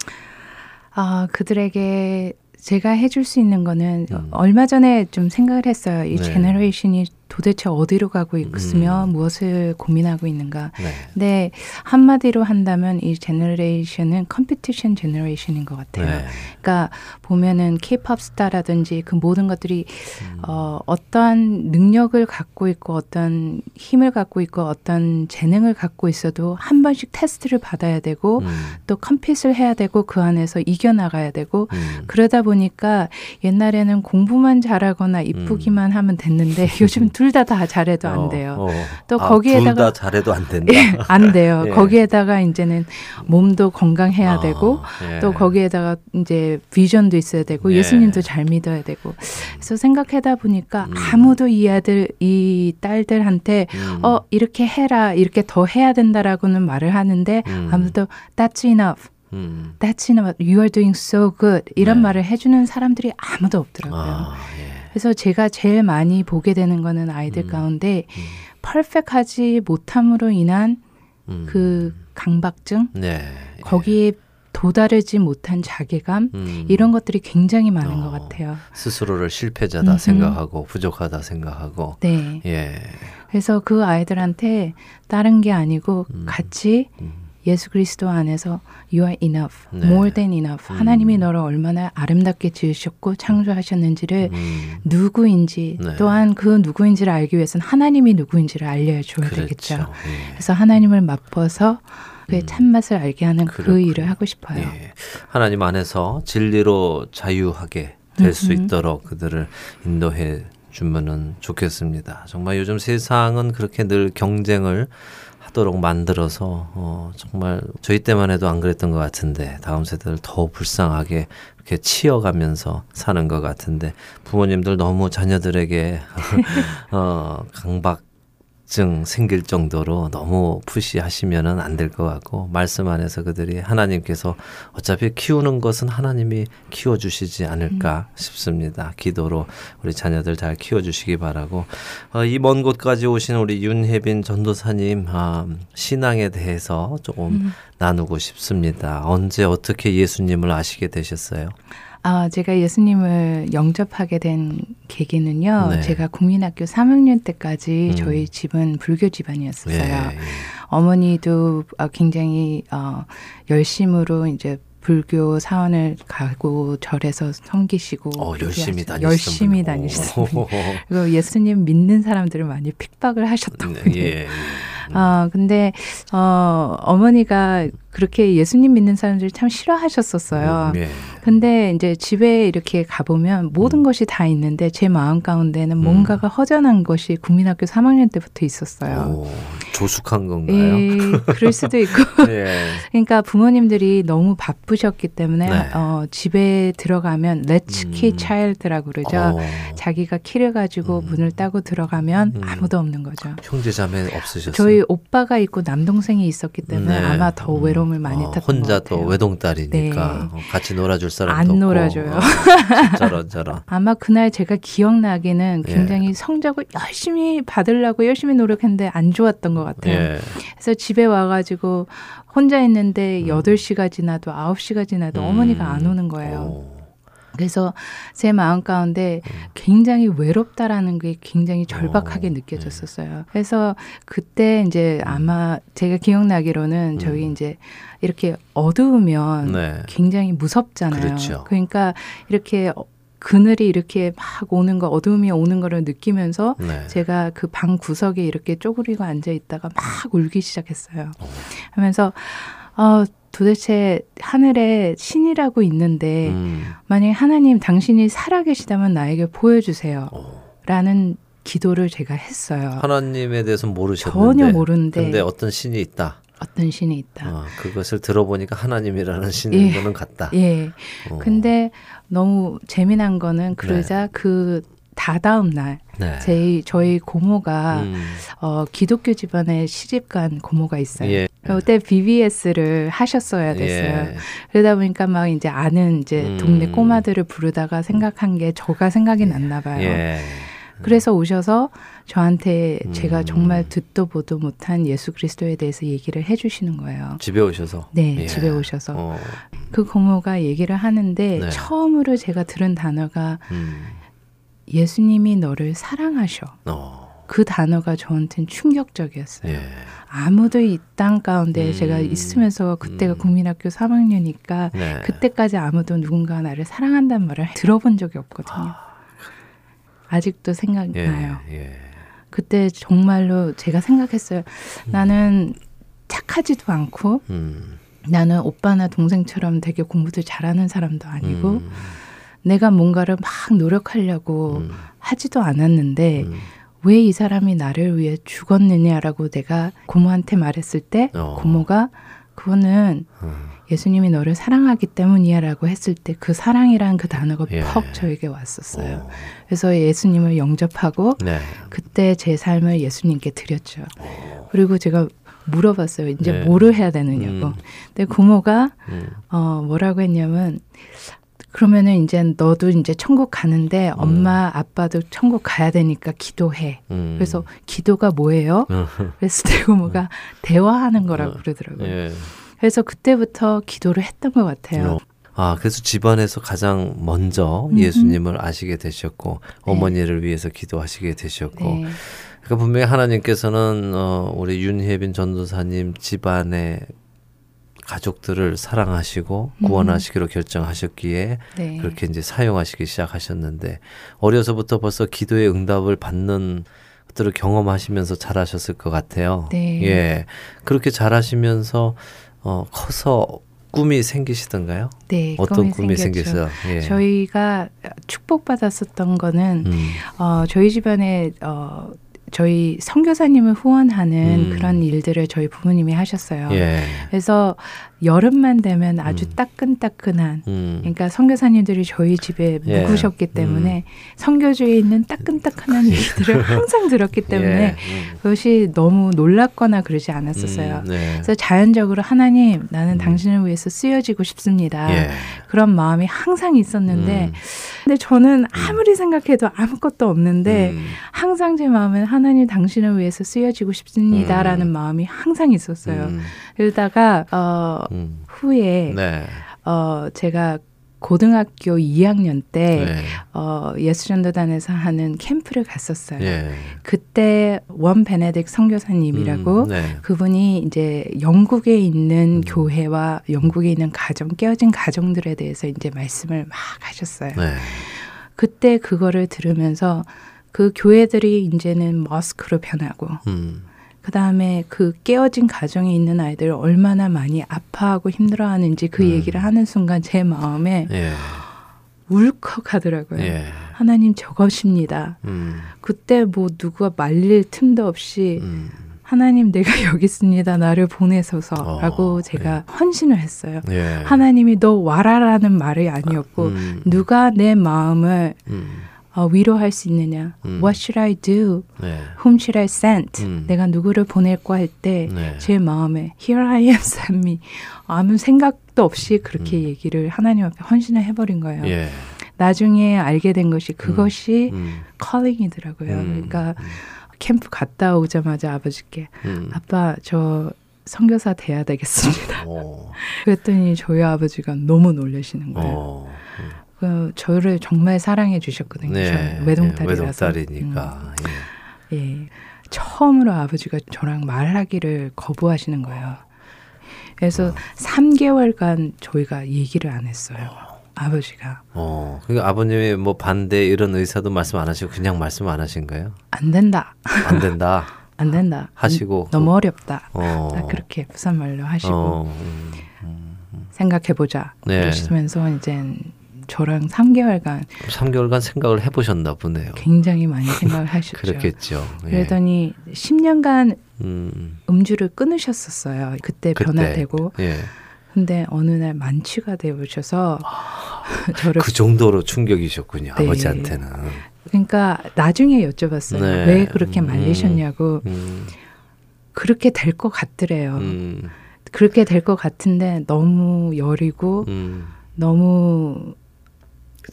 아 그들에게 제가 해줄 수 있는 거는 음. 얼마 전에 좀 생각을 했어요. 이 네. generation이 도대체 어디로 가고 있으며 음. 무엇을 고민하고 있는가. 네. 근데 한마디로 한다면 이 generation은 competition generation인 것 같아요. 네. 그러니까 보면은 케이팝 스타라든지 그 모든 것들이 음. 어, 어떠한 능력을 갖고 있고 어떤 힘을 갖고 있고 어떤 재능을 갖고 있어도 한 번씩 테스트를 받아야 되고 음. 또 compete을 해야 되고 그 안에서 이겨나가야 되고 음. 그러다 보니까 옛날에는 공부만 잘하거나 이쁘기만 하면 됐는데 요즘 둘 다 다 잘해도 안 돼요. 어, 어. 또 아, 거기에다가- 둘 다 잘해도 안 된다. 안 돼요. 예. 거기에다가 이제는 몸도 건강해야 아, 되고 예. 또 거기에다가 이제 비전도 있어야 되고 예. 예수님도 잘 믿어야 되고 그래서 생각하다 보니까 음. 아무도 이 아들 이 딸들한테 음. 어 이렇게 해라 이렇게 더 해야 된다라고는 말을 하는데 음. 아무도 that's enough 음. that's enough you are doing so good 이런 네. 말을 해주는 사람들이 아무도 없더라고요. 아, 예. 그래서 제가 제일 많이 보게 되는 거는 아이들 음. 가운데 음. 퍼펙하지 못함으로 인한 음. 그 강박증 네. 거기에 도달하지 못한 자괴감 음. 이런 것들이 굉장히 많은 어. 것 같아요. 스스로를 실패자다 음흠. 생각하고 부족하다 생각하고 네. 예. 그래서 그 아이들한테 다른 게 아니고 음. 같이 음. 예수 그리스도 안에서 you are enough, 네. more than enough. 음. 하나님이 너를 얼마나 아름답게 지으셨고 창조하셨는지를 음. 누구인지 네. 또한 그 누구인지를 알기 위해서는 하나님이 누구인지를 알려줘야 되겠죠. 그렇죠. 예. 그래서 하나님을 맛보서 그의 음. 참맛을 알게 하는 그 그렇군요. 일을 하고 싶어요. 예. 하나님 안에서 진리로 자유하게 될수 음흠. 있도록 그들을 인도해 주면은 좋겠습니다. 정말 요즘 세상은 그렇게 늘 경쟁을 하도록 만들어서 어, 정말 저희 때만 해도 안 그랬던 것 같은데 다음 세대를 더 불쌍하게 이렇게 치어가면서 사는 것 같은데 부모님들 너무 자녀들에게 어, 강박 증 생길 정도로 너무 푸시하시면은 안 될 것 같고 말씀 안에서 그들이 하나님께서 어차피 키우는 것은 하나님이 키워 주시지 않을까 싶습니다. 기도로 우리 자녀들 잘 키워 주시기 바라고 어, 이먼 곳까지 오신 우리 윤혜빈 전도사님 아, 신앙에 대해서 조금 나누고 싶습니다. 언제 어떻게 예수님을 아시게 되셨어요? 아, 제가 예수님을 영접하게 된 계기는요. 네. 제가 국민학교 3학년 때까지 음. 저희 집은 불교 집안이었어요. 예, 예. 어머니도 어, 굉장히 어, 열심으로 이제 불교 사원을 가고 절에서 섬기시고 어, 열심히 다니시는 열심히 분. 그리고 예수님 믿는 사람들을 많이 핍박을 하셨던 네, 분이에요. 예. 어, 근데, 어, 어머니가 그렇게 예수님 믿는 사람들을 참 싫어하셨었어요. 예. 근데 이제 집에 이렇게 가보면 모든 음. 것이 다 있는데 제 마음 가운데는 뭔가가 허전한 것이 국민학교 3학년 때부터 있었어요. 오, 조숙한 건가요? 예, 그럴 수도 있고. 예. 그러니까 부모님들이 너무 바쁘셨기 때문에 네. 어, 집에 들어가면 let's 음. key child라고 그러죠. 어, 자기가 키를 가지고 음. 문을 따고 들어가면 음. 아무도 없는 거죠. 형제 자매 없으셨어요? 저희 오빠가 있고 남동생이 있었기 때문에 네. 아마 더 음. 외로움을 많이 어, 탔던 혼자. 또 외동딸이니까 어, 같이 놀아줄 사람도 안 없고 놀아줘요. 어, 저런 저런 아마 그날 제가 기억나기는 예. 굉장히 성적을 열심히 받으려고 열심히 노력했는데 안 좋았던 것 같아요. 예. 그래서 집에 와가지고 혼자 있는데 음. 8시가 지나도 9시가 지나도 음. 어머니가 안 오는 거예요. 오. 그래서 제 마음 가운데 음. 굉장히 외롭다라는 게 굉장히 절박하게 어, 느껴졌었어요. 그래서 그때 이제 아마 제가 기억나기로는 저희 음. 이제 이렇게 어두우면 네. 굉장히 무섭잖아요. 그렇죠. 러니까 이렇게 어- 그늘이 이렇게 막 오는 거, 어둠이 오는 거를 느끼면서 네. 제가 그 방 구석에 이렇게 쪼그리고 앉아 있다가 막 울기 시작했어요. 어. 하면서 어, 도대체 하늘에 신이라고 있는데 음. 만약에 하나님 당신이 살아계시다면 나에게 보여주세요. 어. 라는 기도를 제가 했어요. 하나님에 대해서 모르셨는데 전혀 모르는데 근데 어떤 신이 있다. 어떤 신이 있다. 어, 그것을 들어보니까 하나님이라는 신인 예. 거는 같다. 예. 어. 근데 너무 재미난 거는 그러자 그 다다음 날 네. 제 저희 고모가 음. 어, 기독교 집안에 시집간 고모가 있어요. 예. 그때 BBS를 하셨어야 됐어요. 예. 그러다 보니까 막 이제 아는 이제 음. 동네 꼬마들을 부르다가 생각한 게 저가 생각이 났나 봐요. 예. 그래서 오셔서 저한테 제가 음. 정말 듣도 보도 못한 예수 그리스도에 대해서 얘기를 해주시는 거예요. 집에 오셔서 네, 예. 집에 오셔서 어. 그 고모가 얘기를 하는데 네. 처음으로 제가 들은 단어가 음. 예수님이 너를 사랑하셔. 어. 그 단어가 저한테는 충격적이었어요. 예. 아무도 이 땅 가운데 음. 제가 있으면서 그때가 음. 국민학교 3학년이니까 네. 그때까지 아무도 누군가 나를 사랑한다는 말을 들어본 적이 없거든요. 아 직도 생각나요. 예. 예. 그때 정말로 제가 생각했어요. 나는 착하지도 않고 음. 나는 오빠나 동생처럼 되게 공부도 잘하는 사람도 아니고 음. 내가 뭔가를 막 노력하려고 음. 하지도 않았는데 음. 왜이 사람이 나를 위해 죽었느냐라고 내가 고모한테 말했을 때 어. 고모가 그거는 음. 예수님이 너를 사랑하기 때문이야라고 했을 때 그 사랑이라는 그 단어가 예. 퍽 저에게 왔었어요. 어. 그래서 예수님을 영접하고 네. 그때 제 삶을 예수님께 드렸죠. 그리고 제가 물어봤어요. 이제 네. 뭐를 해야 되느냐고. 음. 근데 고모가 음. 어 뭐라고 했냐면 그러면은 이제 너도 이제 천국 가는데 엄마 아빠도 천국 가야 되니까 기도해. 음. 그래서 기도가 뭐예요? 그래서 내 고모가 대화하는 거라고 그러더라고요. 예. 그래서 그때부터 기도를 했던 것 같아요. 어. 아, 그래서 집안에서 가장 먼저. 예수님을 아시게 되셨고 어머니를 위해서 기도하시게 되셨고 네. 그러니까 분명히 하나님께서는 어, 우리 윤혜빈 전도사님 집안의 가족들을 사랑하시고 음. 구원하시기로 결정하셨기에 네. 그렇게 이제 사용하시기 시작하셨는데 어려서부터 벌써 기도의 응답을 받는 것들을 경험하시면서 잘하셨을 것 같아요. 네. 예, 그렇게 잘하시면서 어, 커서 꿈이 생기시던가요? 네, 어떤 꿈이 생겼죠. 생겼어요? 예. 저희가 축복받았었던 거는 음, 어, 저희 집안에 어, 저희 선교사님을 후원하는 음. 그런 일들을 저희 부모님이 하셨어요. 예. 그래서 여름만 되면 아주 음. 따끈따끈한 음, 그러니까 선교사님들이 저희 집에 예. 묵으셨기 때문에 선교주에 있는 따끈따끈한 얘기들을 항상 들었기 때문에 예. 음, 그것이 너무 놀랍거나 그러지 않았었어요. 음, 네. 그래서 자연적으로 하나님 나는 음. 당신을 위해서 쓰여지고 싶습니다. 예. 그런 마음이 항상 있었는데 음, 근데 저는 아무리 생각해도 아무것도 없는데 음, 항상 제 마음엔 하나님 당신을 위해서 쓰여지고 싶습니다라는 음. 마음이 항상 있었어요. 음, 그러다가 어 음, 후에 네. 어 제가 고등학교 2학년 때 네. 어, 예수전도단에서 하는 캠프를 갔었어요. 예. 그때 원 베네딕 선교사님이라고 음, 네. 그분이 이제 영국에 있는 음. 교회와 영국에 있는 가정 깨어진 가정들에 대해서 이제 말씀을 막 하셨어요. 네. 그때 그거를 들으면서 그 교회들이 이제는 머스크로 변하고 음. 그 다음에 그 깨어진 가정에 있는 아이들 얼마나 많이 아파하고 힘들어하는지 그 음. 얘기를 하는 순간 제 마음에 예. 울컥하더라고요. 예. 하나님 저것입니다. 음. 그때 뭐 누가 말릴 틈도 없이 음. 하나님 내가 여기 있습니다. 나를 보내소서라고 어, 제가 헌신을 했어요. 예. 하나님이 너 와라라는 말이 아니었고 음. 누가 내 마음을 음. 어, 위로할 수 있느냐? 음. What should I do? 네. Whom should I send? 음. 내가 누구를 보낼까 할 때제 네. 마음에 Here I am, send me. 아무 생각도 없이 그렇게 음. 얘기를 하나님 앞에 헌신을 해버린 거예요. 예. 나중에 알게 된 것이 그것이 음. 컬링이더라고요. 음. 그러니까 캠프 갔다 오자마자 아버지께 음. 아빠 저 선교사 돼야 되겠습니다. 어. 그랬더니 저희 아버지가 너무 놀라시는 거예요. 어. 그 저를 정말 사랑해 주셨거든요. 네. 저 외동딸이라서. 외동딸이니까. 예. 음, 예. 처음으로 아버지가 저랑 말하기를 거부하시는 거예요. 그래서 3개월간 저희가 얘기를 안 했어요. 아버지가 어. 그러니까 아버님이 뭐 반대 이런 의사도 말씀 안 하시고 그냥 말씀 안 하신 거예요? 안 된다, 안 된다. 안 된다. 하시고 너무 어렵다. 어. 딱 그렇게 부산 말로 하시고 어. 음. 생각해 보자. 네. 그러시면서 이제 저랑 3개월간 3개월간 생각을 해 보셨나 보네요. 굉장히 많이 생각을 하셨죠. 그렇겠죠. 예. 그러더니 10년간 음. 음주를 끊으셨었어요. 그때 그때. 변화되고. 예. 근데 어느 날 만취가 되어 오셔서 저를 그 정도로 충격이셨군요. 네. 아버지한테는. 그러니까 나중에 여쭤봤어요. 네. 왜 그렇게 음. 말리셨냐고. 음. 그렇게 될 것 같더래요. 음. 그렇게 될 것 같은데 너무 여리고 음. 너무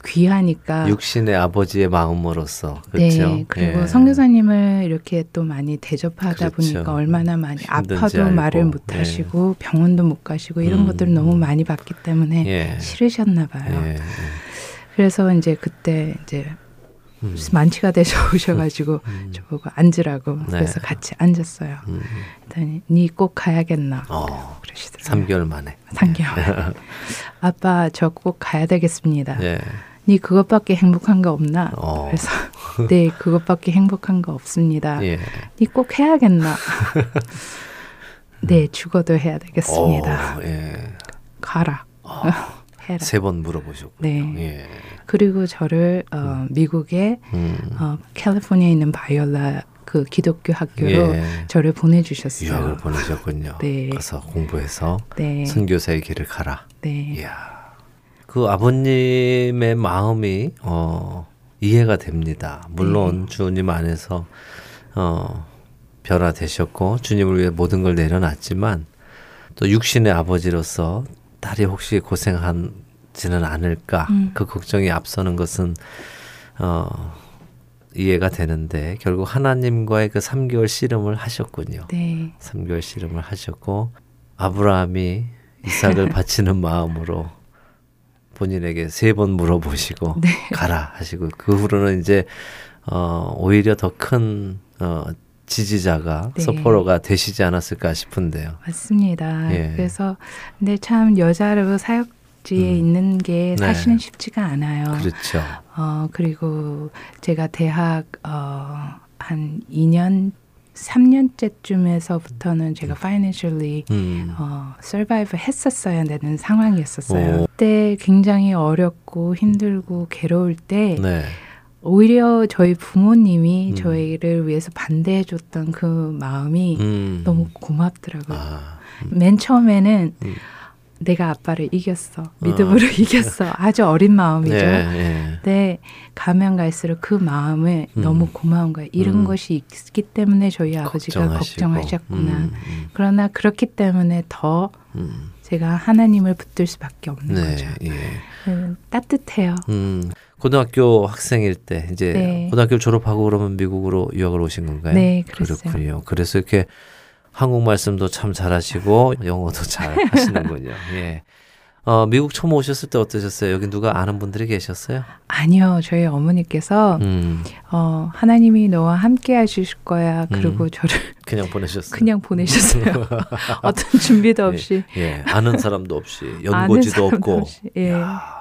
귀하니까 육신의 아버지의 마음으로서 그렇죠. 네, 그리고 예. 성교사님을 이렇게 또 많이 대접하다 그렇죠. 보니까 얼마나 많이 아파도 알고. 말을 못 예. 하시고 병원도 못 가시고 이런 음. 것들을 너무 많이 봤기 때문에 예. 싫으셨나 봐요. 예. 그래서 이제 그때 이제 음. 만취가 되셔 오셔가지고 음. 저보고 앉으라고 네. 그래서 같이 앉았어요. 음. 그랬더니 니 꼭 가야겠나 어. 그러시더라고요. 3개월 만에. 3개월. 아빠 저 꼭 가야 되겠습니다. 예. 니 그것밖에 행복한 거 없나? 어. 그래서 네 그것밖에 행복한 거 없습니다. 예. 니꼭 해야겠나? 네 죽어도 해야 되겠습니다. 어, 예. 가라. 해라. 세 번 물어보셨고. 네. 예. 그리고 저를 어, 미국의 음. 어, 캘리포니아에 있는 바이올라 그 기독교 학교로 예. 저를 보내주셨어요. 유학을 보내셨군요. 네. 가서 공부해서 네, 선교사의 길을 가라. 네, 이야. 그 아버님의 마음이 어, 이해가 됩니다. 물론 네. 주님 안에서 어, 변화되셨고 주님을 위해 모든 걸 내려놨지만 또 육신의 아버지로서 딸이 혹시 고생하지는 않을까 음. 그 걱정이 앞서는 것은 어, 이해가 되는데 결국 하나님과의 그 3개월 씨름을 하셨군요. 네, 3개월 씨름을 하셨고 아브라함이 이삭을 바치는 마음으로 본인에게 세 번 물어보시고 네. 가라 하시고 그 후로는 이제 어 오히려 더 큰 어 지지자가 네. 서포러가 되시지 않았을까 싶은데요. 맞습니다. 예. 그래서 근데 참 여자로 사역 지에 음. 있는 게 네. 사실은 쉽지가 않아요. 그렇죠. 어 그리고 제가 대학 어한 2년 3년째쯤에서부터는 제가 financially 음. 어, survive 했었어야 되는 상황이었었어요. 오. 그때 굉장히 어렵고 힘들고 괴로울 때 네. 오히려 저희 부모님이 음. 저희를 위해서 반대해 줬던 그 마음이 음. 너무 고맙더라고요. 아. 맨 처음에는 음. 내가 아빠를 이겼어. 믿음으로 이겼어. 아주 어린 마음이죠. 네, 네. 근데 가면 갈수록 그 마음에 음. 너무 고마운 거예요. 이런 음. 것이 있기 때문에 저희 아버지가 걱정하시고. 걱정하셨구나. 음, 음, 그러나 그렇기 때문에 더 음. 제가 하나님을 붙들 수밖에 없는 네, 거죠. 예. 음, 따뜻해요. 음, 고등학교 학생일 때 이제 네. 고등학교를 졸업하고 그러면 미국으로 유학을 오신 건가요? 네. 그렇군요. 그래서 이렇게 한국 말씀도 참 잘하시고 영어도 잘 하시는군요. 예. 어, 미국 처음 오셨을 때 어떠셨어요? 여기 누가 아는 분들이 계셨어요? 아니요, 저희 어머니께서 음, 어, 하나님이 너와 함께 하실 거야. 그리고 음. 저를 그냥 보내셨어요. 그냥 보내셨어요. 어떤 준비도 없이. 예, 아는 사람도 없이 연고지도 사람도 없고 없이. 예. 야,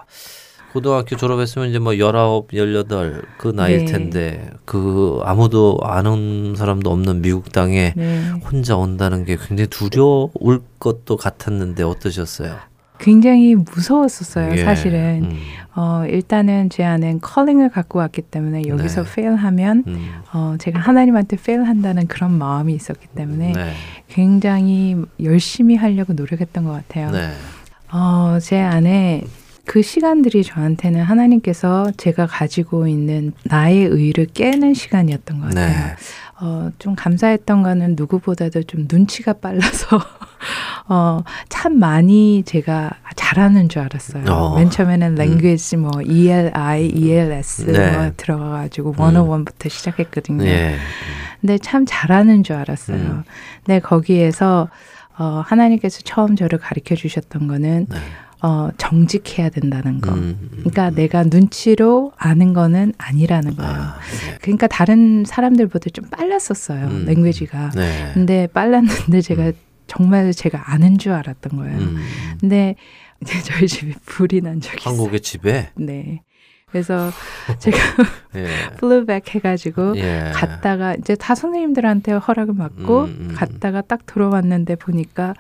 고등학교 졸업했으면 이제 뭐 19, 18그 나이일 네. 텐데 그 아무도 아는 사람도 없는 미국 땅에 네. 혼자 온다는 게 굉장히 두려울 것도 같았는데 어떠셨어요? 굉장히 무서웠었어요, 예, 사실은. 음, 어, 일단은 제 안엔 컬링을 갖고 왔기 때문에 여기서 네. 페일하면 음, 어, 제가 하나님한테 페일한다는 그런 마음이 있었기 때문에 네, 굉장히 열심히 하려고 노력했던 것 같아요. 네, 어, 제 안에 그 시간들이 저한테는 하나님께서 제가 가지고 있는 나의 의를 깨는 시간이었던 것 같아요. 네, 어, 좀 감사했던 거는 누구보다도 좀 눈치가 빨라서 어, 참 많이 제가 잘하는 줄 알았어요. 어. 맨 처음에는 language 뭐 ELI, ELS 네. 뭐 들어가가지고 101부터 시작했거든요. 예, 근데 참 잘하는 줄 알았어요. 음. 근데 거기에서 어, 하나님께서 처음 저를 가르쳐 주셨던 거는 네. 어, 정직해야 된다는 거. 음, 음, 그러니까 내가 눈치로 아는 거는 아니라는 거예요. 아, 네. 그러니까 다른 사람들보다 좀 빨랐었어요. 음. 랭귀지가. 네, 근데 빨랐는데 제가 음. 정말 제가 아는 줄 알았던 거예요. 음, 근데 이제 저희 집에 불이 난 적이 있어요. 한국의 집에 네. 그래서 제가 예, flew back 해가지고 예. 갔다가 이제 다 선생님들한테 허락을 받고 음, 음. 갔다가 딱 들어왔는데 보니까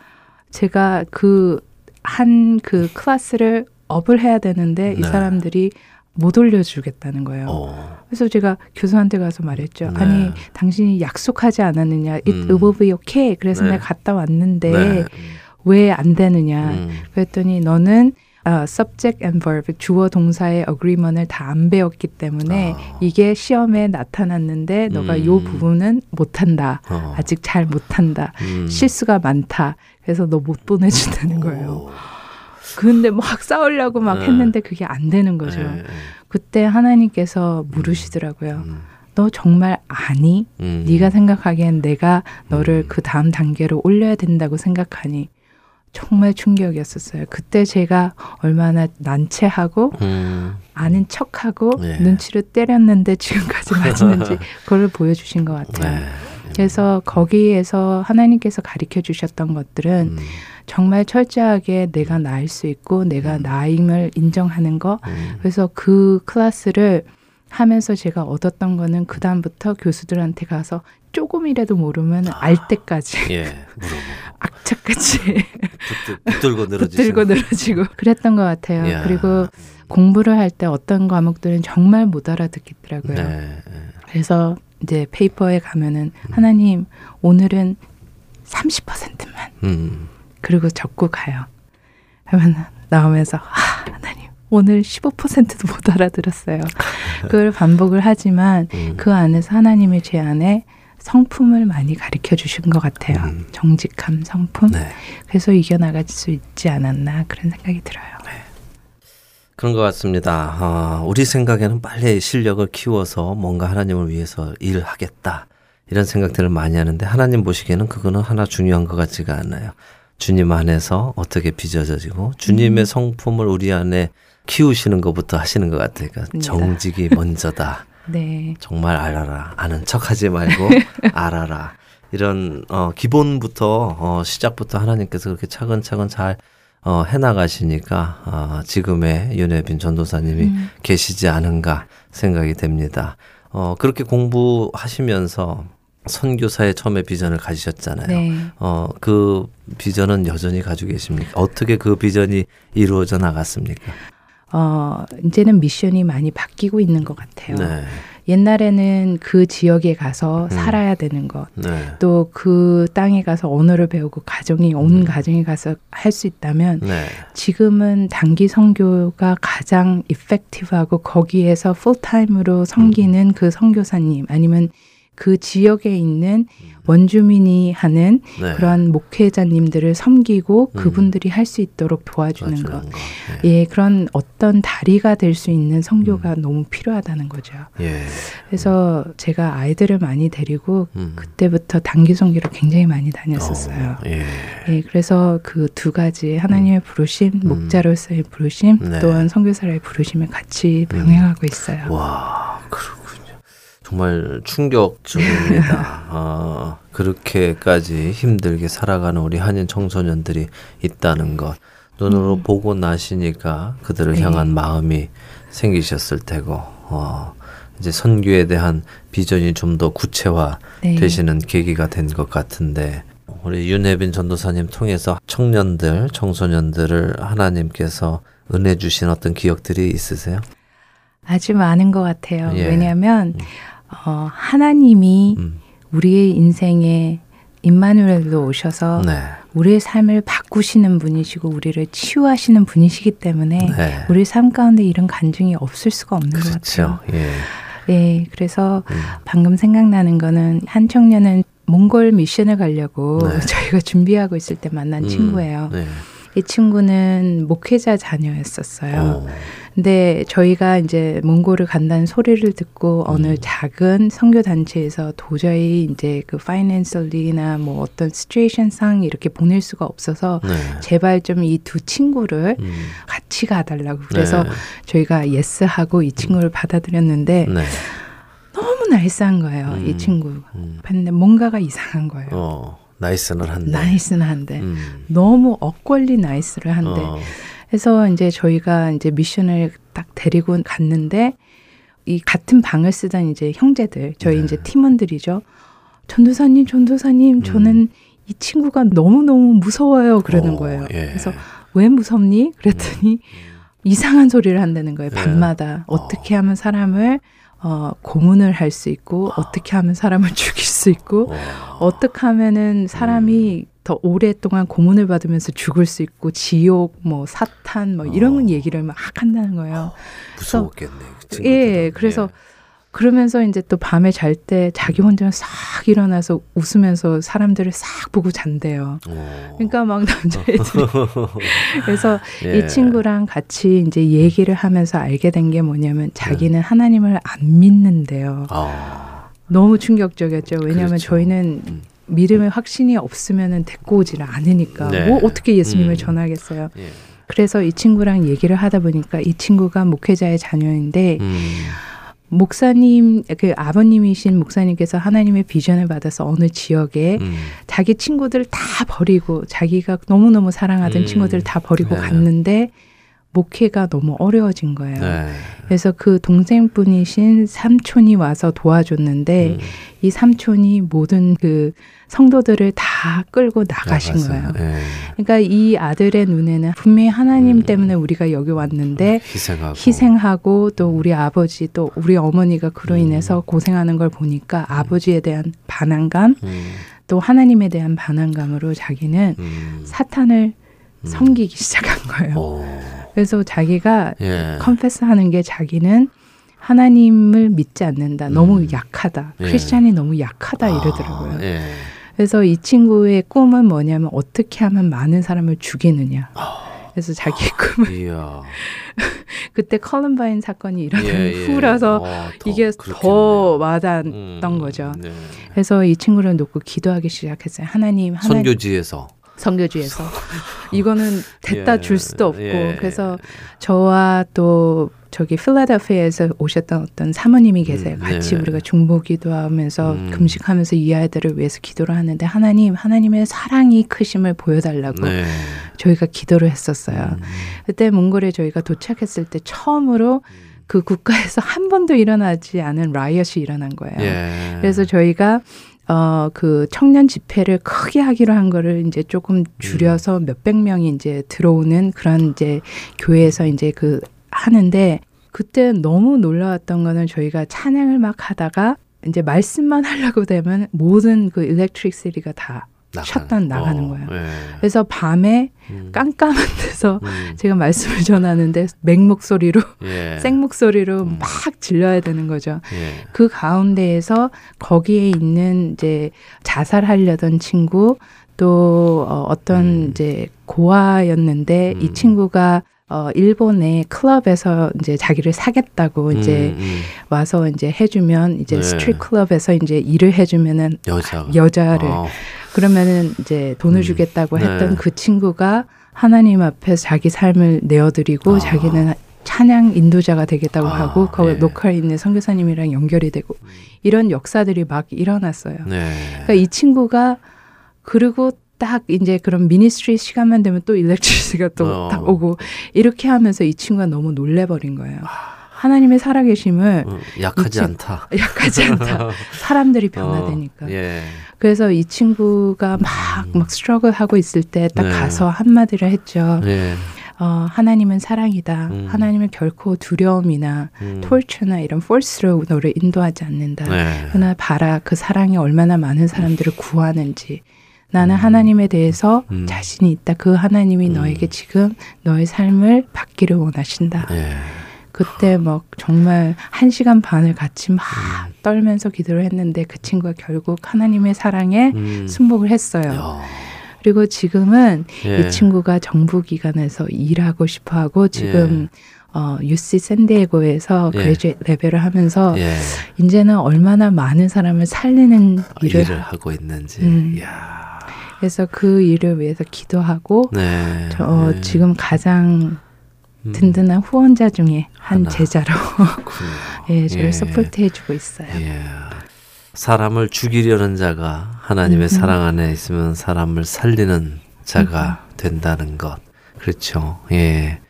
제가 그 한 그 클래스를 up을 해야 되는데 이 네. 사람들이 못 올려주겠다는 거예요. 어, 그래서 제가 교수한테 가서 말했죠. 네. 아니 당신이 약속하지 않았느냐? It 음. will be okay. 그래서 네. 내가 갔다 왔는데 네, 왜안 되느냐? 음, 그랬더니 너는 어, subject and verb 주어 동사의 agreement을 다 안 배웠기 때문에 아. 이게 시험에 나타났는데 너가 요 음. 부분은 못한다. 어, 아직 잘 못한다. 음. 실수가 많다. 그래서 너 못 보내준다는 거예요. 오, 근데 막 싸우려고 막 네. 했는데 그게 안 되는 거죠. 예, 예. 그때 하나님께서 물으시더라고요. 음, 너 정말 아니? 음. 네가 생각하기엔 내가 너를 음. 그 다음 단계로 올려야 된다고 생각하니 정말 충격이었었어요. 그때 제가 얼마나 난처하고 음, 아는 척하고 예. 눈치를 때렸는데 지금까지 맞는지 그걸 보여주신 것 같아요. 네. 그래서 거기에서 하나님께서 가르쳐 주셨던 것들은 음, 정말 철저하게 내가 나일 수 있고 내가 음. 나임을 인정하는 거. 음. 그래서 그 클래스를 하면서 제가 얻었던 거는 그 다음부터 교수들한테 가서 조금이라도 모르면 알 때까지 예, 악착같이 붙들, 붙들고 늘어지시는 붙들고 늘어지고 그랬던 것 같아요. 이야. 그리고 공부를 할 때 어떤 과목들은 정말 못 알아듣겠더라고요. 네. 그래서 이제 페이퍼에 가면은 음. 하나님 오늘은 30%만 음. 그리고 적고 가요. 하면 나오면서 아, 하나님 오늘 15%도 못 알아들었어요. 그걸 반복을 하지만 음. 그 안에서 하나님이 제 안에 성품을 많이 가르쳐 주신 것 같아요. 음. 정직함, 성품. 네. 그래서 이겨나갈 수 있지 않았나 그런 생각이 들어요. 그런 것 같습니다. 어, 우리 생각에는 빨리 실력을 키워서 뭔가 하나님을 위해서 일을 하겠다. 이런 생각들을 많이 하는데 하나님 보시기에는 그거는 하나 중요한 것 같지가 않아요. 주님 안에서 어떻게 빚어지고 주님의 성품을 우리 안에 키우시는 것부터 하시는 것 같아요. 그러니까. 정직이 먼저다. 네. 정말 알아라. 아는 척하지 말고 알아라. 이런 어, 기본부터 어, 시작부터 하나님께서 그렇게 차근차근 잘 어, 해나가시니까 어, 지금의 윤혜빈 전도사님이 음. 계시지 않은가 생각이 됩니다. 어, 그렇게 공부하시면서 선교사의 처음에 비전을 가지셨잖아요. 네. 어, 그 비전은 여전히 가지고 계십니까? 어떻게 그 비전이 이루어져 나갔습니까? 어, 이제는 미션이 많이 바뀌고 있는 것 같아요. 네. 옛날에는 그 지역에 가서 음. 살아야 되는 것, 네. 또그 땅에 가서 언어를 배우고 가정이 온 음. 가정에 가서 할 수 있다면 네. 지금은 단기 선교가 가장 이펙티브하고 거기에서 풀타임으로 섬기는 그 선교사님 아니면 그 지역에 있는 원주민이 하는 네. 그런 목회자님들을 섬기고 음. 그분들이 할 수 있도록 도와주는 것. 거. 예, 그런 어떤 다리가 될 수 있는 성교가 너무 필요하다는 거죠. 예. 그래서 제가 아이들을 많이 데리고 음. 그때부터 단기 성교를 굉장히 많이 다녔었어요. 어, 예. 예, 그래서 그 두 가지 하나님의 부르심, 음. 목자로서의 부르심, 네. 또한 선교사의 부르심을 같이 음. 병행하고 있어요. 와. 정말 충격적입니다. 아, 그렇게까지 힘들게 살아가는 우리 한인 청소년들이 있다는 것. 눈으로 보고 나시니까 그들을 네. 향한 마음이 생기셨을 테고, 어, 이제 선교에 대한 비전이 좀 더 구체화 네. 되시는 계기가 된 것 같은데, 우리 윤혜빈 전도사님 통해서 청년들, 청소년들을 하나님께서 은혜 주신 어떤 기억들이 있으세요? 아주 많은 것 같아요. 예. 왜냐하면 어, 하나님이 음. 우리의 인생에 임마누엘로 오셔서 네. 우리의 삶을 바꾸시는 분이시고 우리를 치유하시는 분이시기 때문에 네. 우리 삶 가운데 이런 간증이 없을 수가 없는 것 그렇죠. 같아요. 예. 예, 그래서 음. 방금 생각나는 거는 한 청년은 몽골 미션을 가려고 네. 저희가 준비하고 있을 때 만난 음, 친구예요. 네. 이 친구는 목회자 자녀였었어요. 어, 근데 저희가 이제 몽골을 간다는 소리를 듣고 어느 음. 작은 선교 단체에서 도저히 이제 그 financially나 뭐 어떤 시츄에이션상 이렇게 보낼 수가 없어서 네. 제발 좀 이 두 친구를 음. 같이 가달라고 그래서 네. 저희가 yes 하고 이 친구를 받아들였는데 네. 너무 nice한 거예요 음. 이 친구 음. 근데 뭔가가 이상한 거예요 어, nice는 한데. nice는 한데 음. 너무 awkwardly nice를 한데 어, 그래서 이제 저희가 이제 미션을 딱 데리고 갔는데 이 같은 방을 쓰던 이제 형제들 저희 네. 이제 팀원들이죠. 전도사님, 전도사님, 저는 이 친구가 너무 너무 무서워요. 그러는 음. 어, 거예요. 예. 그래서 왜 무섭니? 그랬더니 이상한 소리를 한다는 거예요. 네. 밤마다 어떻게 하면 사람을 어, 고문을 할 수 있고 어떻게 하면 사람을 죽일 수 있고 어, 어떻게 하면은 사람이 음. 더 오랫동안 고문을 받으면서 죽을 수 있고 지옥 뭐 사탄 뭐 이런 어. 얘기를 막 한다는 거예요. 무서웠겠네. 그. 예, 그래서 그러면서 이제 또 밤에 잘 때 자기 혼자 싹 일어나서 웃으면서 사람들을 싹 보고 잔대요. 어. 그러니까 막 남자애들이 그래서 예. 이 친구랑 같이 이제 얘기를 하면서 알게 된 게 뭐냐면 자기는 하나님을 안 믿는데요. 아, 너무 충격적이었죠. 왜냐하면 그렇죠. 저희는 음. 믿음의 확신이 없으면은 데리고 오지를 않으니까 네. 뭐 어떻게 예수님을 음. 전하겠어요. 예. 그래서 이 친구랑 얘기를 하다 보니까 이 친구가 목회자의 자녀인데 음. 목사님 그 아버님이신 목사님께서 하나님의 비전을 받아서 어느 지역에 음. 자기 친구들 다 버리고 자기가 너무너무 사랑하던 음. 친구들 다 버리고 네. 갔는데 목회가 너무 어려워진 거예요. 네. 그래서 그 동생분이신 삼촌이 와서 도와줬는데 음. 이 삼촌이 모든 그 성도들을 다 끌고 나가신 나가서, 거예요. 예. 그러니까 이 아들의 눈에는 분명히 하나님 음. 때문에 우리가 여기 왔는데 희생하고 희생하고 또 우리 아버지 또 우리 어머니가 그로 음. 인해서 고생하는 걸 보니까 아버지에 대한 반항감 음. 또 하나님에 대한 반항감으로 자기는 음. 사탄을 음. 섬기기 시작한 거예요. 어. 그래서 자기가 예. 컨페스하는 게 자기는 하나님을 믿지 않는다. 너무 음. 약하다. 예. 크리스찬이 너무 약하다 이러더라고요. 아, 예. 그래서 이 친구의 꿈은 뭐냐면 어떻게 하면 많은 사람을 죽이느냐. 아. 그래서 자기 꿈을. 그때 컬럼바인 사건이 일어난 예, 예. 후라서 어, 더 이게 그렇겠네요. 더 와닿았던 음, 거죠. 네. 그래서 이 친구를 놓고 기도하기 시작했어요. 하나님, 하나님 선교지에서 선교지에서 이거는 됐다 예, 줄 수도 없고 예. 그래서 저와 또 저기 필라델피아에서 오셨던 어떤 사모님이 계세요. 음, 같이 네. 우리가 중보 기도 하면서 음. 금식하면서 이 아이들을 위해서 기도를 하는데 하나님 하나님의 사랑이 크심을 보여달라고 네. 저희가 기도를 했었어요. 음, 그때 몽골에 저희가 도착했을 때 처음으로 그 국가에서 한 번도 일어나지 않은 라이엇이 일어난 거예요. 예. 그래서 저희가 어 그 청년 집회를 크게 하기로 한 거를 이제 조금 줄여서 몇백 명이 이제 들어오는 그런 이제 교회에서 이제 그 하는데 그때 너무 놀라웠던 거는 저희가 찬양을 막 하다가 이제 말씀만 하려고 되면 모든 그 일렉트릭시티가 다 shut down 나가는 어, 거예요. 예. 그래서 밤에 음, 깜깜한 데서 음, 제가 말씀을 전하는데 맹목소리로 예. 생목소리로 음. 막 질러야 되는 거죠. 예. 그 가운데에서 거기에 있는 이제 자살하려던 친구 또 어, 어떤 음. 이제 고아였는데 이 음. 친구가 어 일본의 클럽에서 이제 자기를 사겠다고 이제 음, 음. 와서 이제 해주면 이제 네. strip club에서 이제 일을 해주면은 여자가 여자를 어, 그러면은 이제 돈을 음. 주겠다고 네. 했던 그 친구가 하나님 앞에서 자기 삶을 내어드리고 아. 자기는 찬양 인도자가 되겠다고 아, 하고 거기 예. local에 있는 선교사님이랑 연결이 되고 이런 역사들이 막 일어났어요. 네. 그러니까 이 친구가 그리고 딱 이제 그런 ministry 시간만 되면 또 electricity가 또 어. 딱 오고 이렇게 하면서 이 친구가 너무 놀래버린 거예요. 하나님의 살아계심을 어, 약하지 이 친- 않다. 약하지 않다. 사람들이 변화되니까. 어, 예. 그래서 이 친구가 막 막 스트러글 하고 있을 때딱 네. 가서 한마디를 했죠. 예. 어, 하나님은 사랑이다. 음. 하나님은 결코 두려움이나 음. 톨처나 이런 폴스로 너를 인도하지 않는다. 네. 그러나 봐라 그 사랑이 얼마나 많은 사람들을 구하는지. 나는 음. 하나님에 대해서 음. 자신이 있다. 그 하나님이 음. 너에게 지금 너의 삶을 받기를 원하신다. 예. 그때 막 정말 한 시간 반을 같이 막 음. 떨면서 기도를 했는데 그 친구가 결국 하나님의 사랑에 음. 순복을 했어요. 야. 그리고 지금은 예. 이 친구가 정부 기관에서 일하고 싶어 하고 지금 어, UC 샌디에고에서 예. graduate level을 하면서 예. 이제는 얼마나 많은 사람을 살리는 일을, 일을 하고 있는지. 음. 해서 그 일을 위해서 기도하고 네. 저, 어, 네. 지금 가장 음. 든든한 후원자 중에 한 하나. 제자로. 예, 저를 예. 서포트해주고 있어요. 예. 사람을 죽이려는 자가 하나님의 음. 사랑 안에 있으면 사람을 살리는 자가 된다는 것. 그렇죠. 예.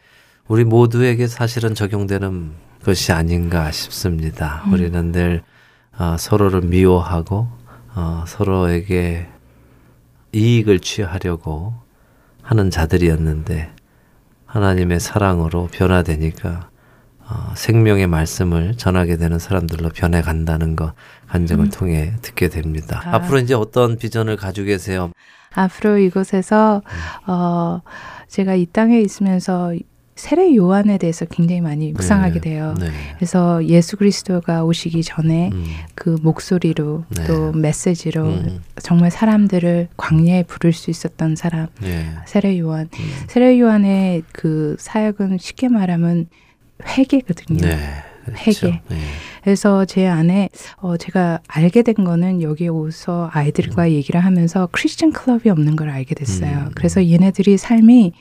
우리 모두에게 사실은 적용되는 것이 아닌가 싶습니다. 음. 우리는 늘 어, 서로를 미워하고 어, 서로에게 이익을 취하려고 하는 자들이었는데 하나님의 사랑으로 변화되니까 어, 생명의 말씀을 전하게 되는 사람들로 변해간다는 것 간증을 음. 통해 듣게 됩니다. 아. 앞으로 이제 어떤 비전을 가지고 계세요? 앞으로 이곳에서 음. 어, 제가 이 땅에 있으면서 세례 요한에 대해서 굉장히 많이 묵상하게 네. 돼요. 네. 그래서 예수 그리스도가 오시기 전에 음, 그 목소리로 네. 또 메시지로 음, 정말 사람들을 광야에 부를 수 있었던 사람 예. 세례 요한. 음, 세례 요한의 그 사역은 쉽게 말하면 회개거든요. 네. 그렇죠. 회개. 네. 그래서 제 안에 어 제가 알게 된 거는 여기에 오서 아이들과 얘기를 하면서 크리스천 클럽이 없는 걸 알게 됐어요. 음. 그래서 얘네들이 삶이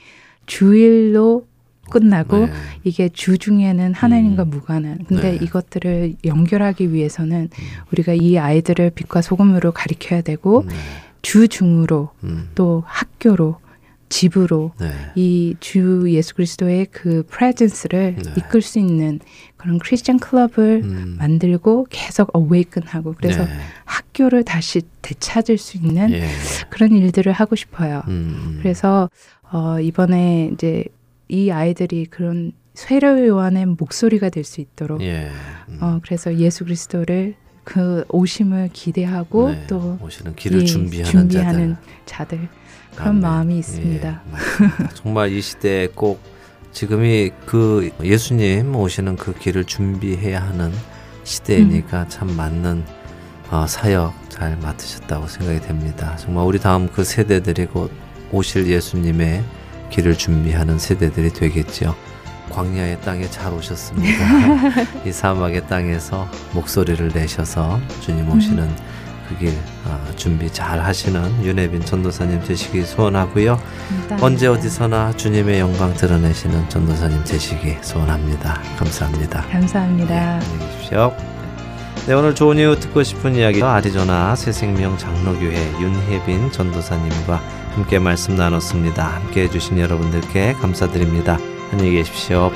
주일로 끝나고 네. 이게 주 중에는 하나님과 음. 무관한. 근데 네. 이것들을 연결하기 위해서는 음. 우리가 이 아이들을 빛과 소금으로 가리켜야 되고 네. 주 중으로 음, 또 학교로 집으로 네. 이주 예수 그리스도의 그 프레젠스를 네. 이끌 수 있는 그런 크리스천 클럽을 음, 만들고 계속 어웨이큰하고 그래서 네. 학교를 다시 되찾을 수 있는 예. 그런 일들을 하고 싶어요. 음, 그래서 어 이번에 이제 이 아이들이 그런 쇠려 요한의 목소리가 될 수 있도록 예. 음, 어 그래서 예수 그리스도를 그 오심을 기대하고 네. 또 오시는 길을 예, 준비하는, 준비하는 자들. 자들 그런 아멘. 마음이 있습니다. 예. 정말 이 시대에 꼭 지금이 그 예수님 오시는 그 길을 준비해야 하는 시대이니까 음. 참 맞는 어, 사역 잘 맡으셨다고 생각이 됩니다. 정말 우리 다음 그 세대들이 곧 오실 예수님의 길을 준비하는 세대들이 되겠죠. 광야의 땅에 잘 오셨습니다. 이 사막의 땅에서 목소리를 내셔서 주님 오시는 그길 준비 잘 하시는 윤혜빈 전도사님 되시기 소원하고요. 감사합니다. 언제 어디서나 주님의 영광 드러내시는 전도사님 되시기 소원합니다. 감사합니다. 감사합니다. 네, 안녕히 계십시오. 네, 오늘 좋은 이유 듣고 싶은 이야기 아리조나 새생명 장로교회 윤혜빈 전도사님과 함께 말씀 나눴습니다. 함께 해주신 여러분들께 감사드립니다. 안녕히 계십시오.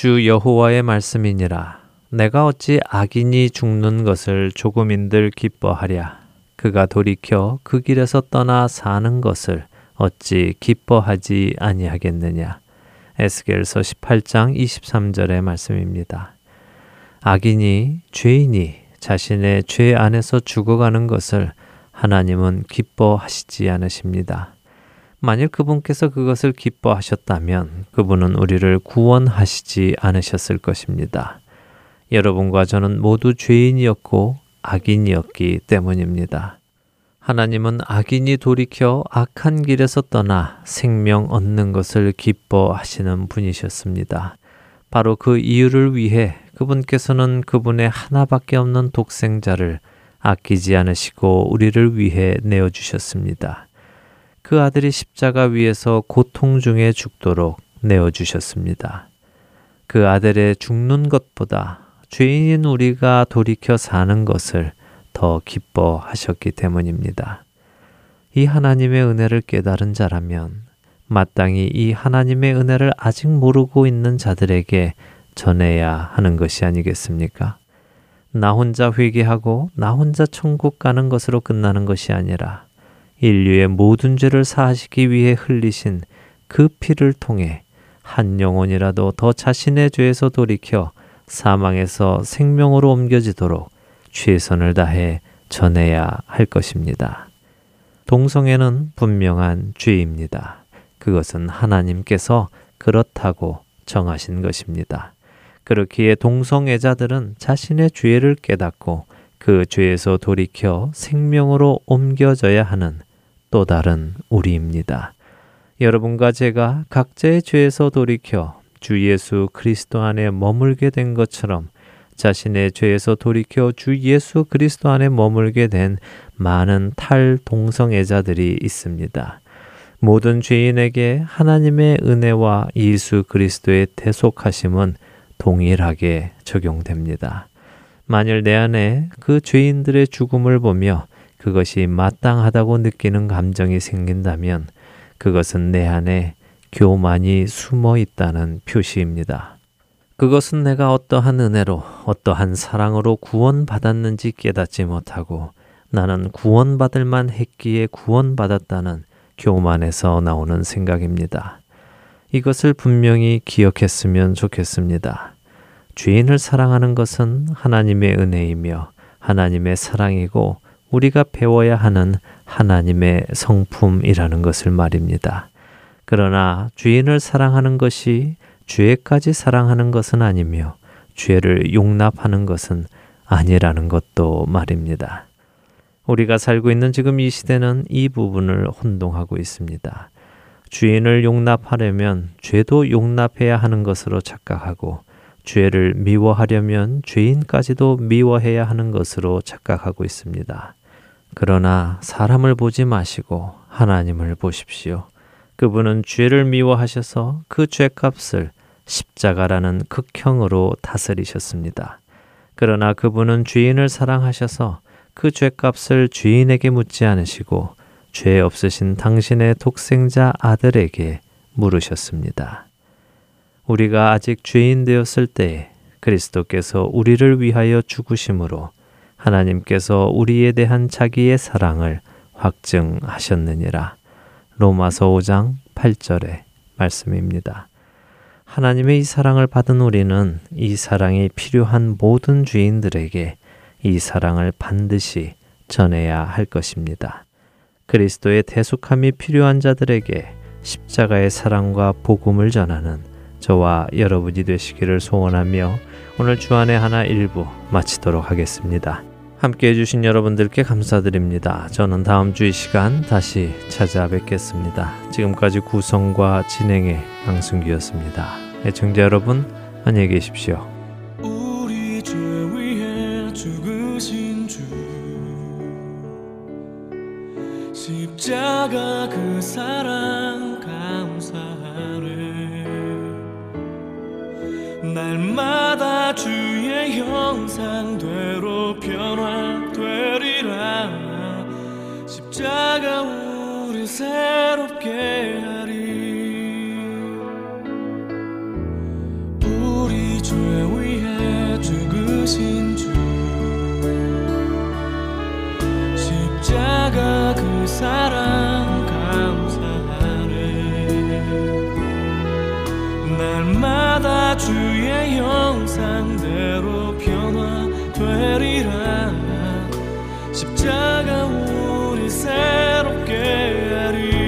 주 여호와의 말씀이니라 내가 어찌 악인이 죽는 것을 조금인들 기뻐하랴 그가 돌이켜 그 길에서 떠나 사는 것을 어찌 기뻐하지 아니하겠느냐 에스겔서 18장 23절의 말씀입니다. 악인이 죄인이 자신의 죄 안에서 죽어가는 것을 하나님은 기뻐하시지 않으십니다. 만일 그분께서 그것을 기뻐하셨다면 그분은 우리를 구원하시지 않으셨을 것입니다. 여러분과 저는 모두 죄인이었고 악인이었기 때문입니다. 하나님은 악인이 돌이켜 악한 길에서 떠나 생명 얻는 것을 기뻐하시는 분이셨습니다. 바로 그 이유를 위해 그분께서는 그분의 하나밖에 없는 독생자를 아끼지 않으시고 우리를 위해 내어주셨습니다. 그 아들이 십자가 위에서 고통 중에 죽도록 내어주셨습니다. 그 아들의 죽는 것보다 죄인인 우리가 돌이켜 사는 것을 더 기뻐하셨기 때문입니다. 이 하나님의 은혜를 깨달은 자라면 마땅히 이 하나님의 은혜를 아직 모르고 있는 자들에게 전해야 하는 것이 아니겠습니까? 나 혼자 회개하고 나 혼자 천국 가는 것으로 끝나는 것이 아니라 인류의 모든 죄를 사하시기 위해 흘리신 그 피를 통해 한 영혼이라도 더 자신의 죄에서 돌이켜 사망에서 생명으로 옮겨지도록 최선을 다해 전해야 할 것입니다. 동성애는 분명한 죄입니다. 그것은 하나님께서 그렇다고 정하신 것입니다. 그렇기에 동성애자들은 자신의 죄를 깨닫고 그 죄에서 돌이켜 생명으로 옮겨져야 하는 또 다른 우리입니다. 여러분과 제가 각자의 죄에서 돌이켜 주 예수 그리스도 안에 머물게 된 것처럼 자신의 죄에서 돌이켜 주 예수 그리스도 안에 머물게 된 많은 탈동성애자들이 있습니다. 모든 죄인에게 하나님의 은혜와 예수 그리스도의 대속하심은 동일하게 적용됩니다. 만일 내 안에 그 죄인들의 죽음을 보며 그것이 마땅하다고 느끼는 감정이 생긴다면 그것은 내 안에 교만이 숨어 있다는 표시입니다. 그것은 내가 어떠한 은혜로, 어떠한 사랑으로 구원받았는지 깨닫지 못하고 나는 구원받을 만 했기에 구원받았다는 교만에서 나오는 생각입니다. 이것을 분명히 기억했으면 좋겠습니다. 죄인을 사랑하는 것은 하나님의 은혜이며 하나님의 사랑이고 우리가 배워야 하는 하나님의 성품이라는 것을 말입니다. 그러나 죄인을 사랑하는 것이 죄까지 사랑하는 것은 아니며 죄를 용납하는 것은 아니라는 것도 말입니다. 우리가 살고 있는 지금 이 시대는 이 부분을 혼동하고 있습니다. 주인을 용납하려면 죄도 용납해야 하는 것으로 착각하고 죄를 미워하려면 죄인까지도 미워해야 하는 것으로 착각하고 있습니다. 그러나 사람을 보지 마시고 하나님을 보십시오. 그분은 죄를 미워하셔서 그 죄값을 십자가라는 극형으로 다스리셨습니다. 그러나 그분은 죄인을 사랑하셔서 그 죄값을 죄인에게 묻지 않으시고 죄 없으신 당신의 독생자 아들에게 물으셨습니다. 우리가 아직 죄인 되었을 때에 그리스도께서 우리를 위하여 죽으심으로 하나님께서 우리에 대한 자기의 사랑을 확증하셨느니라. 로마서 5장 8절의 말씀입니다. 하나님의 이 사랑을 받은 우리는 이 사랑이 필요한 모든 죄인들에게 이 사랑을 반드시 전해야 할 것입니다. 그리스도의 대속함이 필요한 자들에게 십자가의 사랑과 복음을 전하는 저와 여러분이 되시기를 소원하며 오늘 주안의 하나 일부 마치도록 하겠습니다. 함께 해주신 여러분들께 감사드립니다. 저는 다음 주 이 시간 다시 찾아뵙겠습니다. 지금까지 구성과 진행의 강승기였습니다. 애청자 여러분, 안녕히 계십시오. 십자가 그 사랑 날마다 주의 형상대로 변화되리라. 십자가 우리 새롭게 하리. 우리 죄 위해 죽으신 주. 십자가 그 사랑 날마다 주의 형상대로 변화되리라. 십자가 우리 새롭게 하리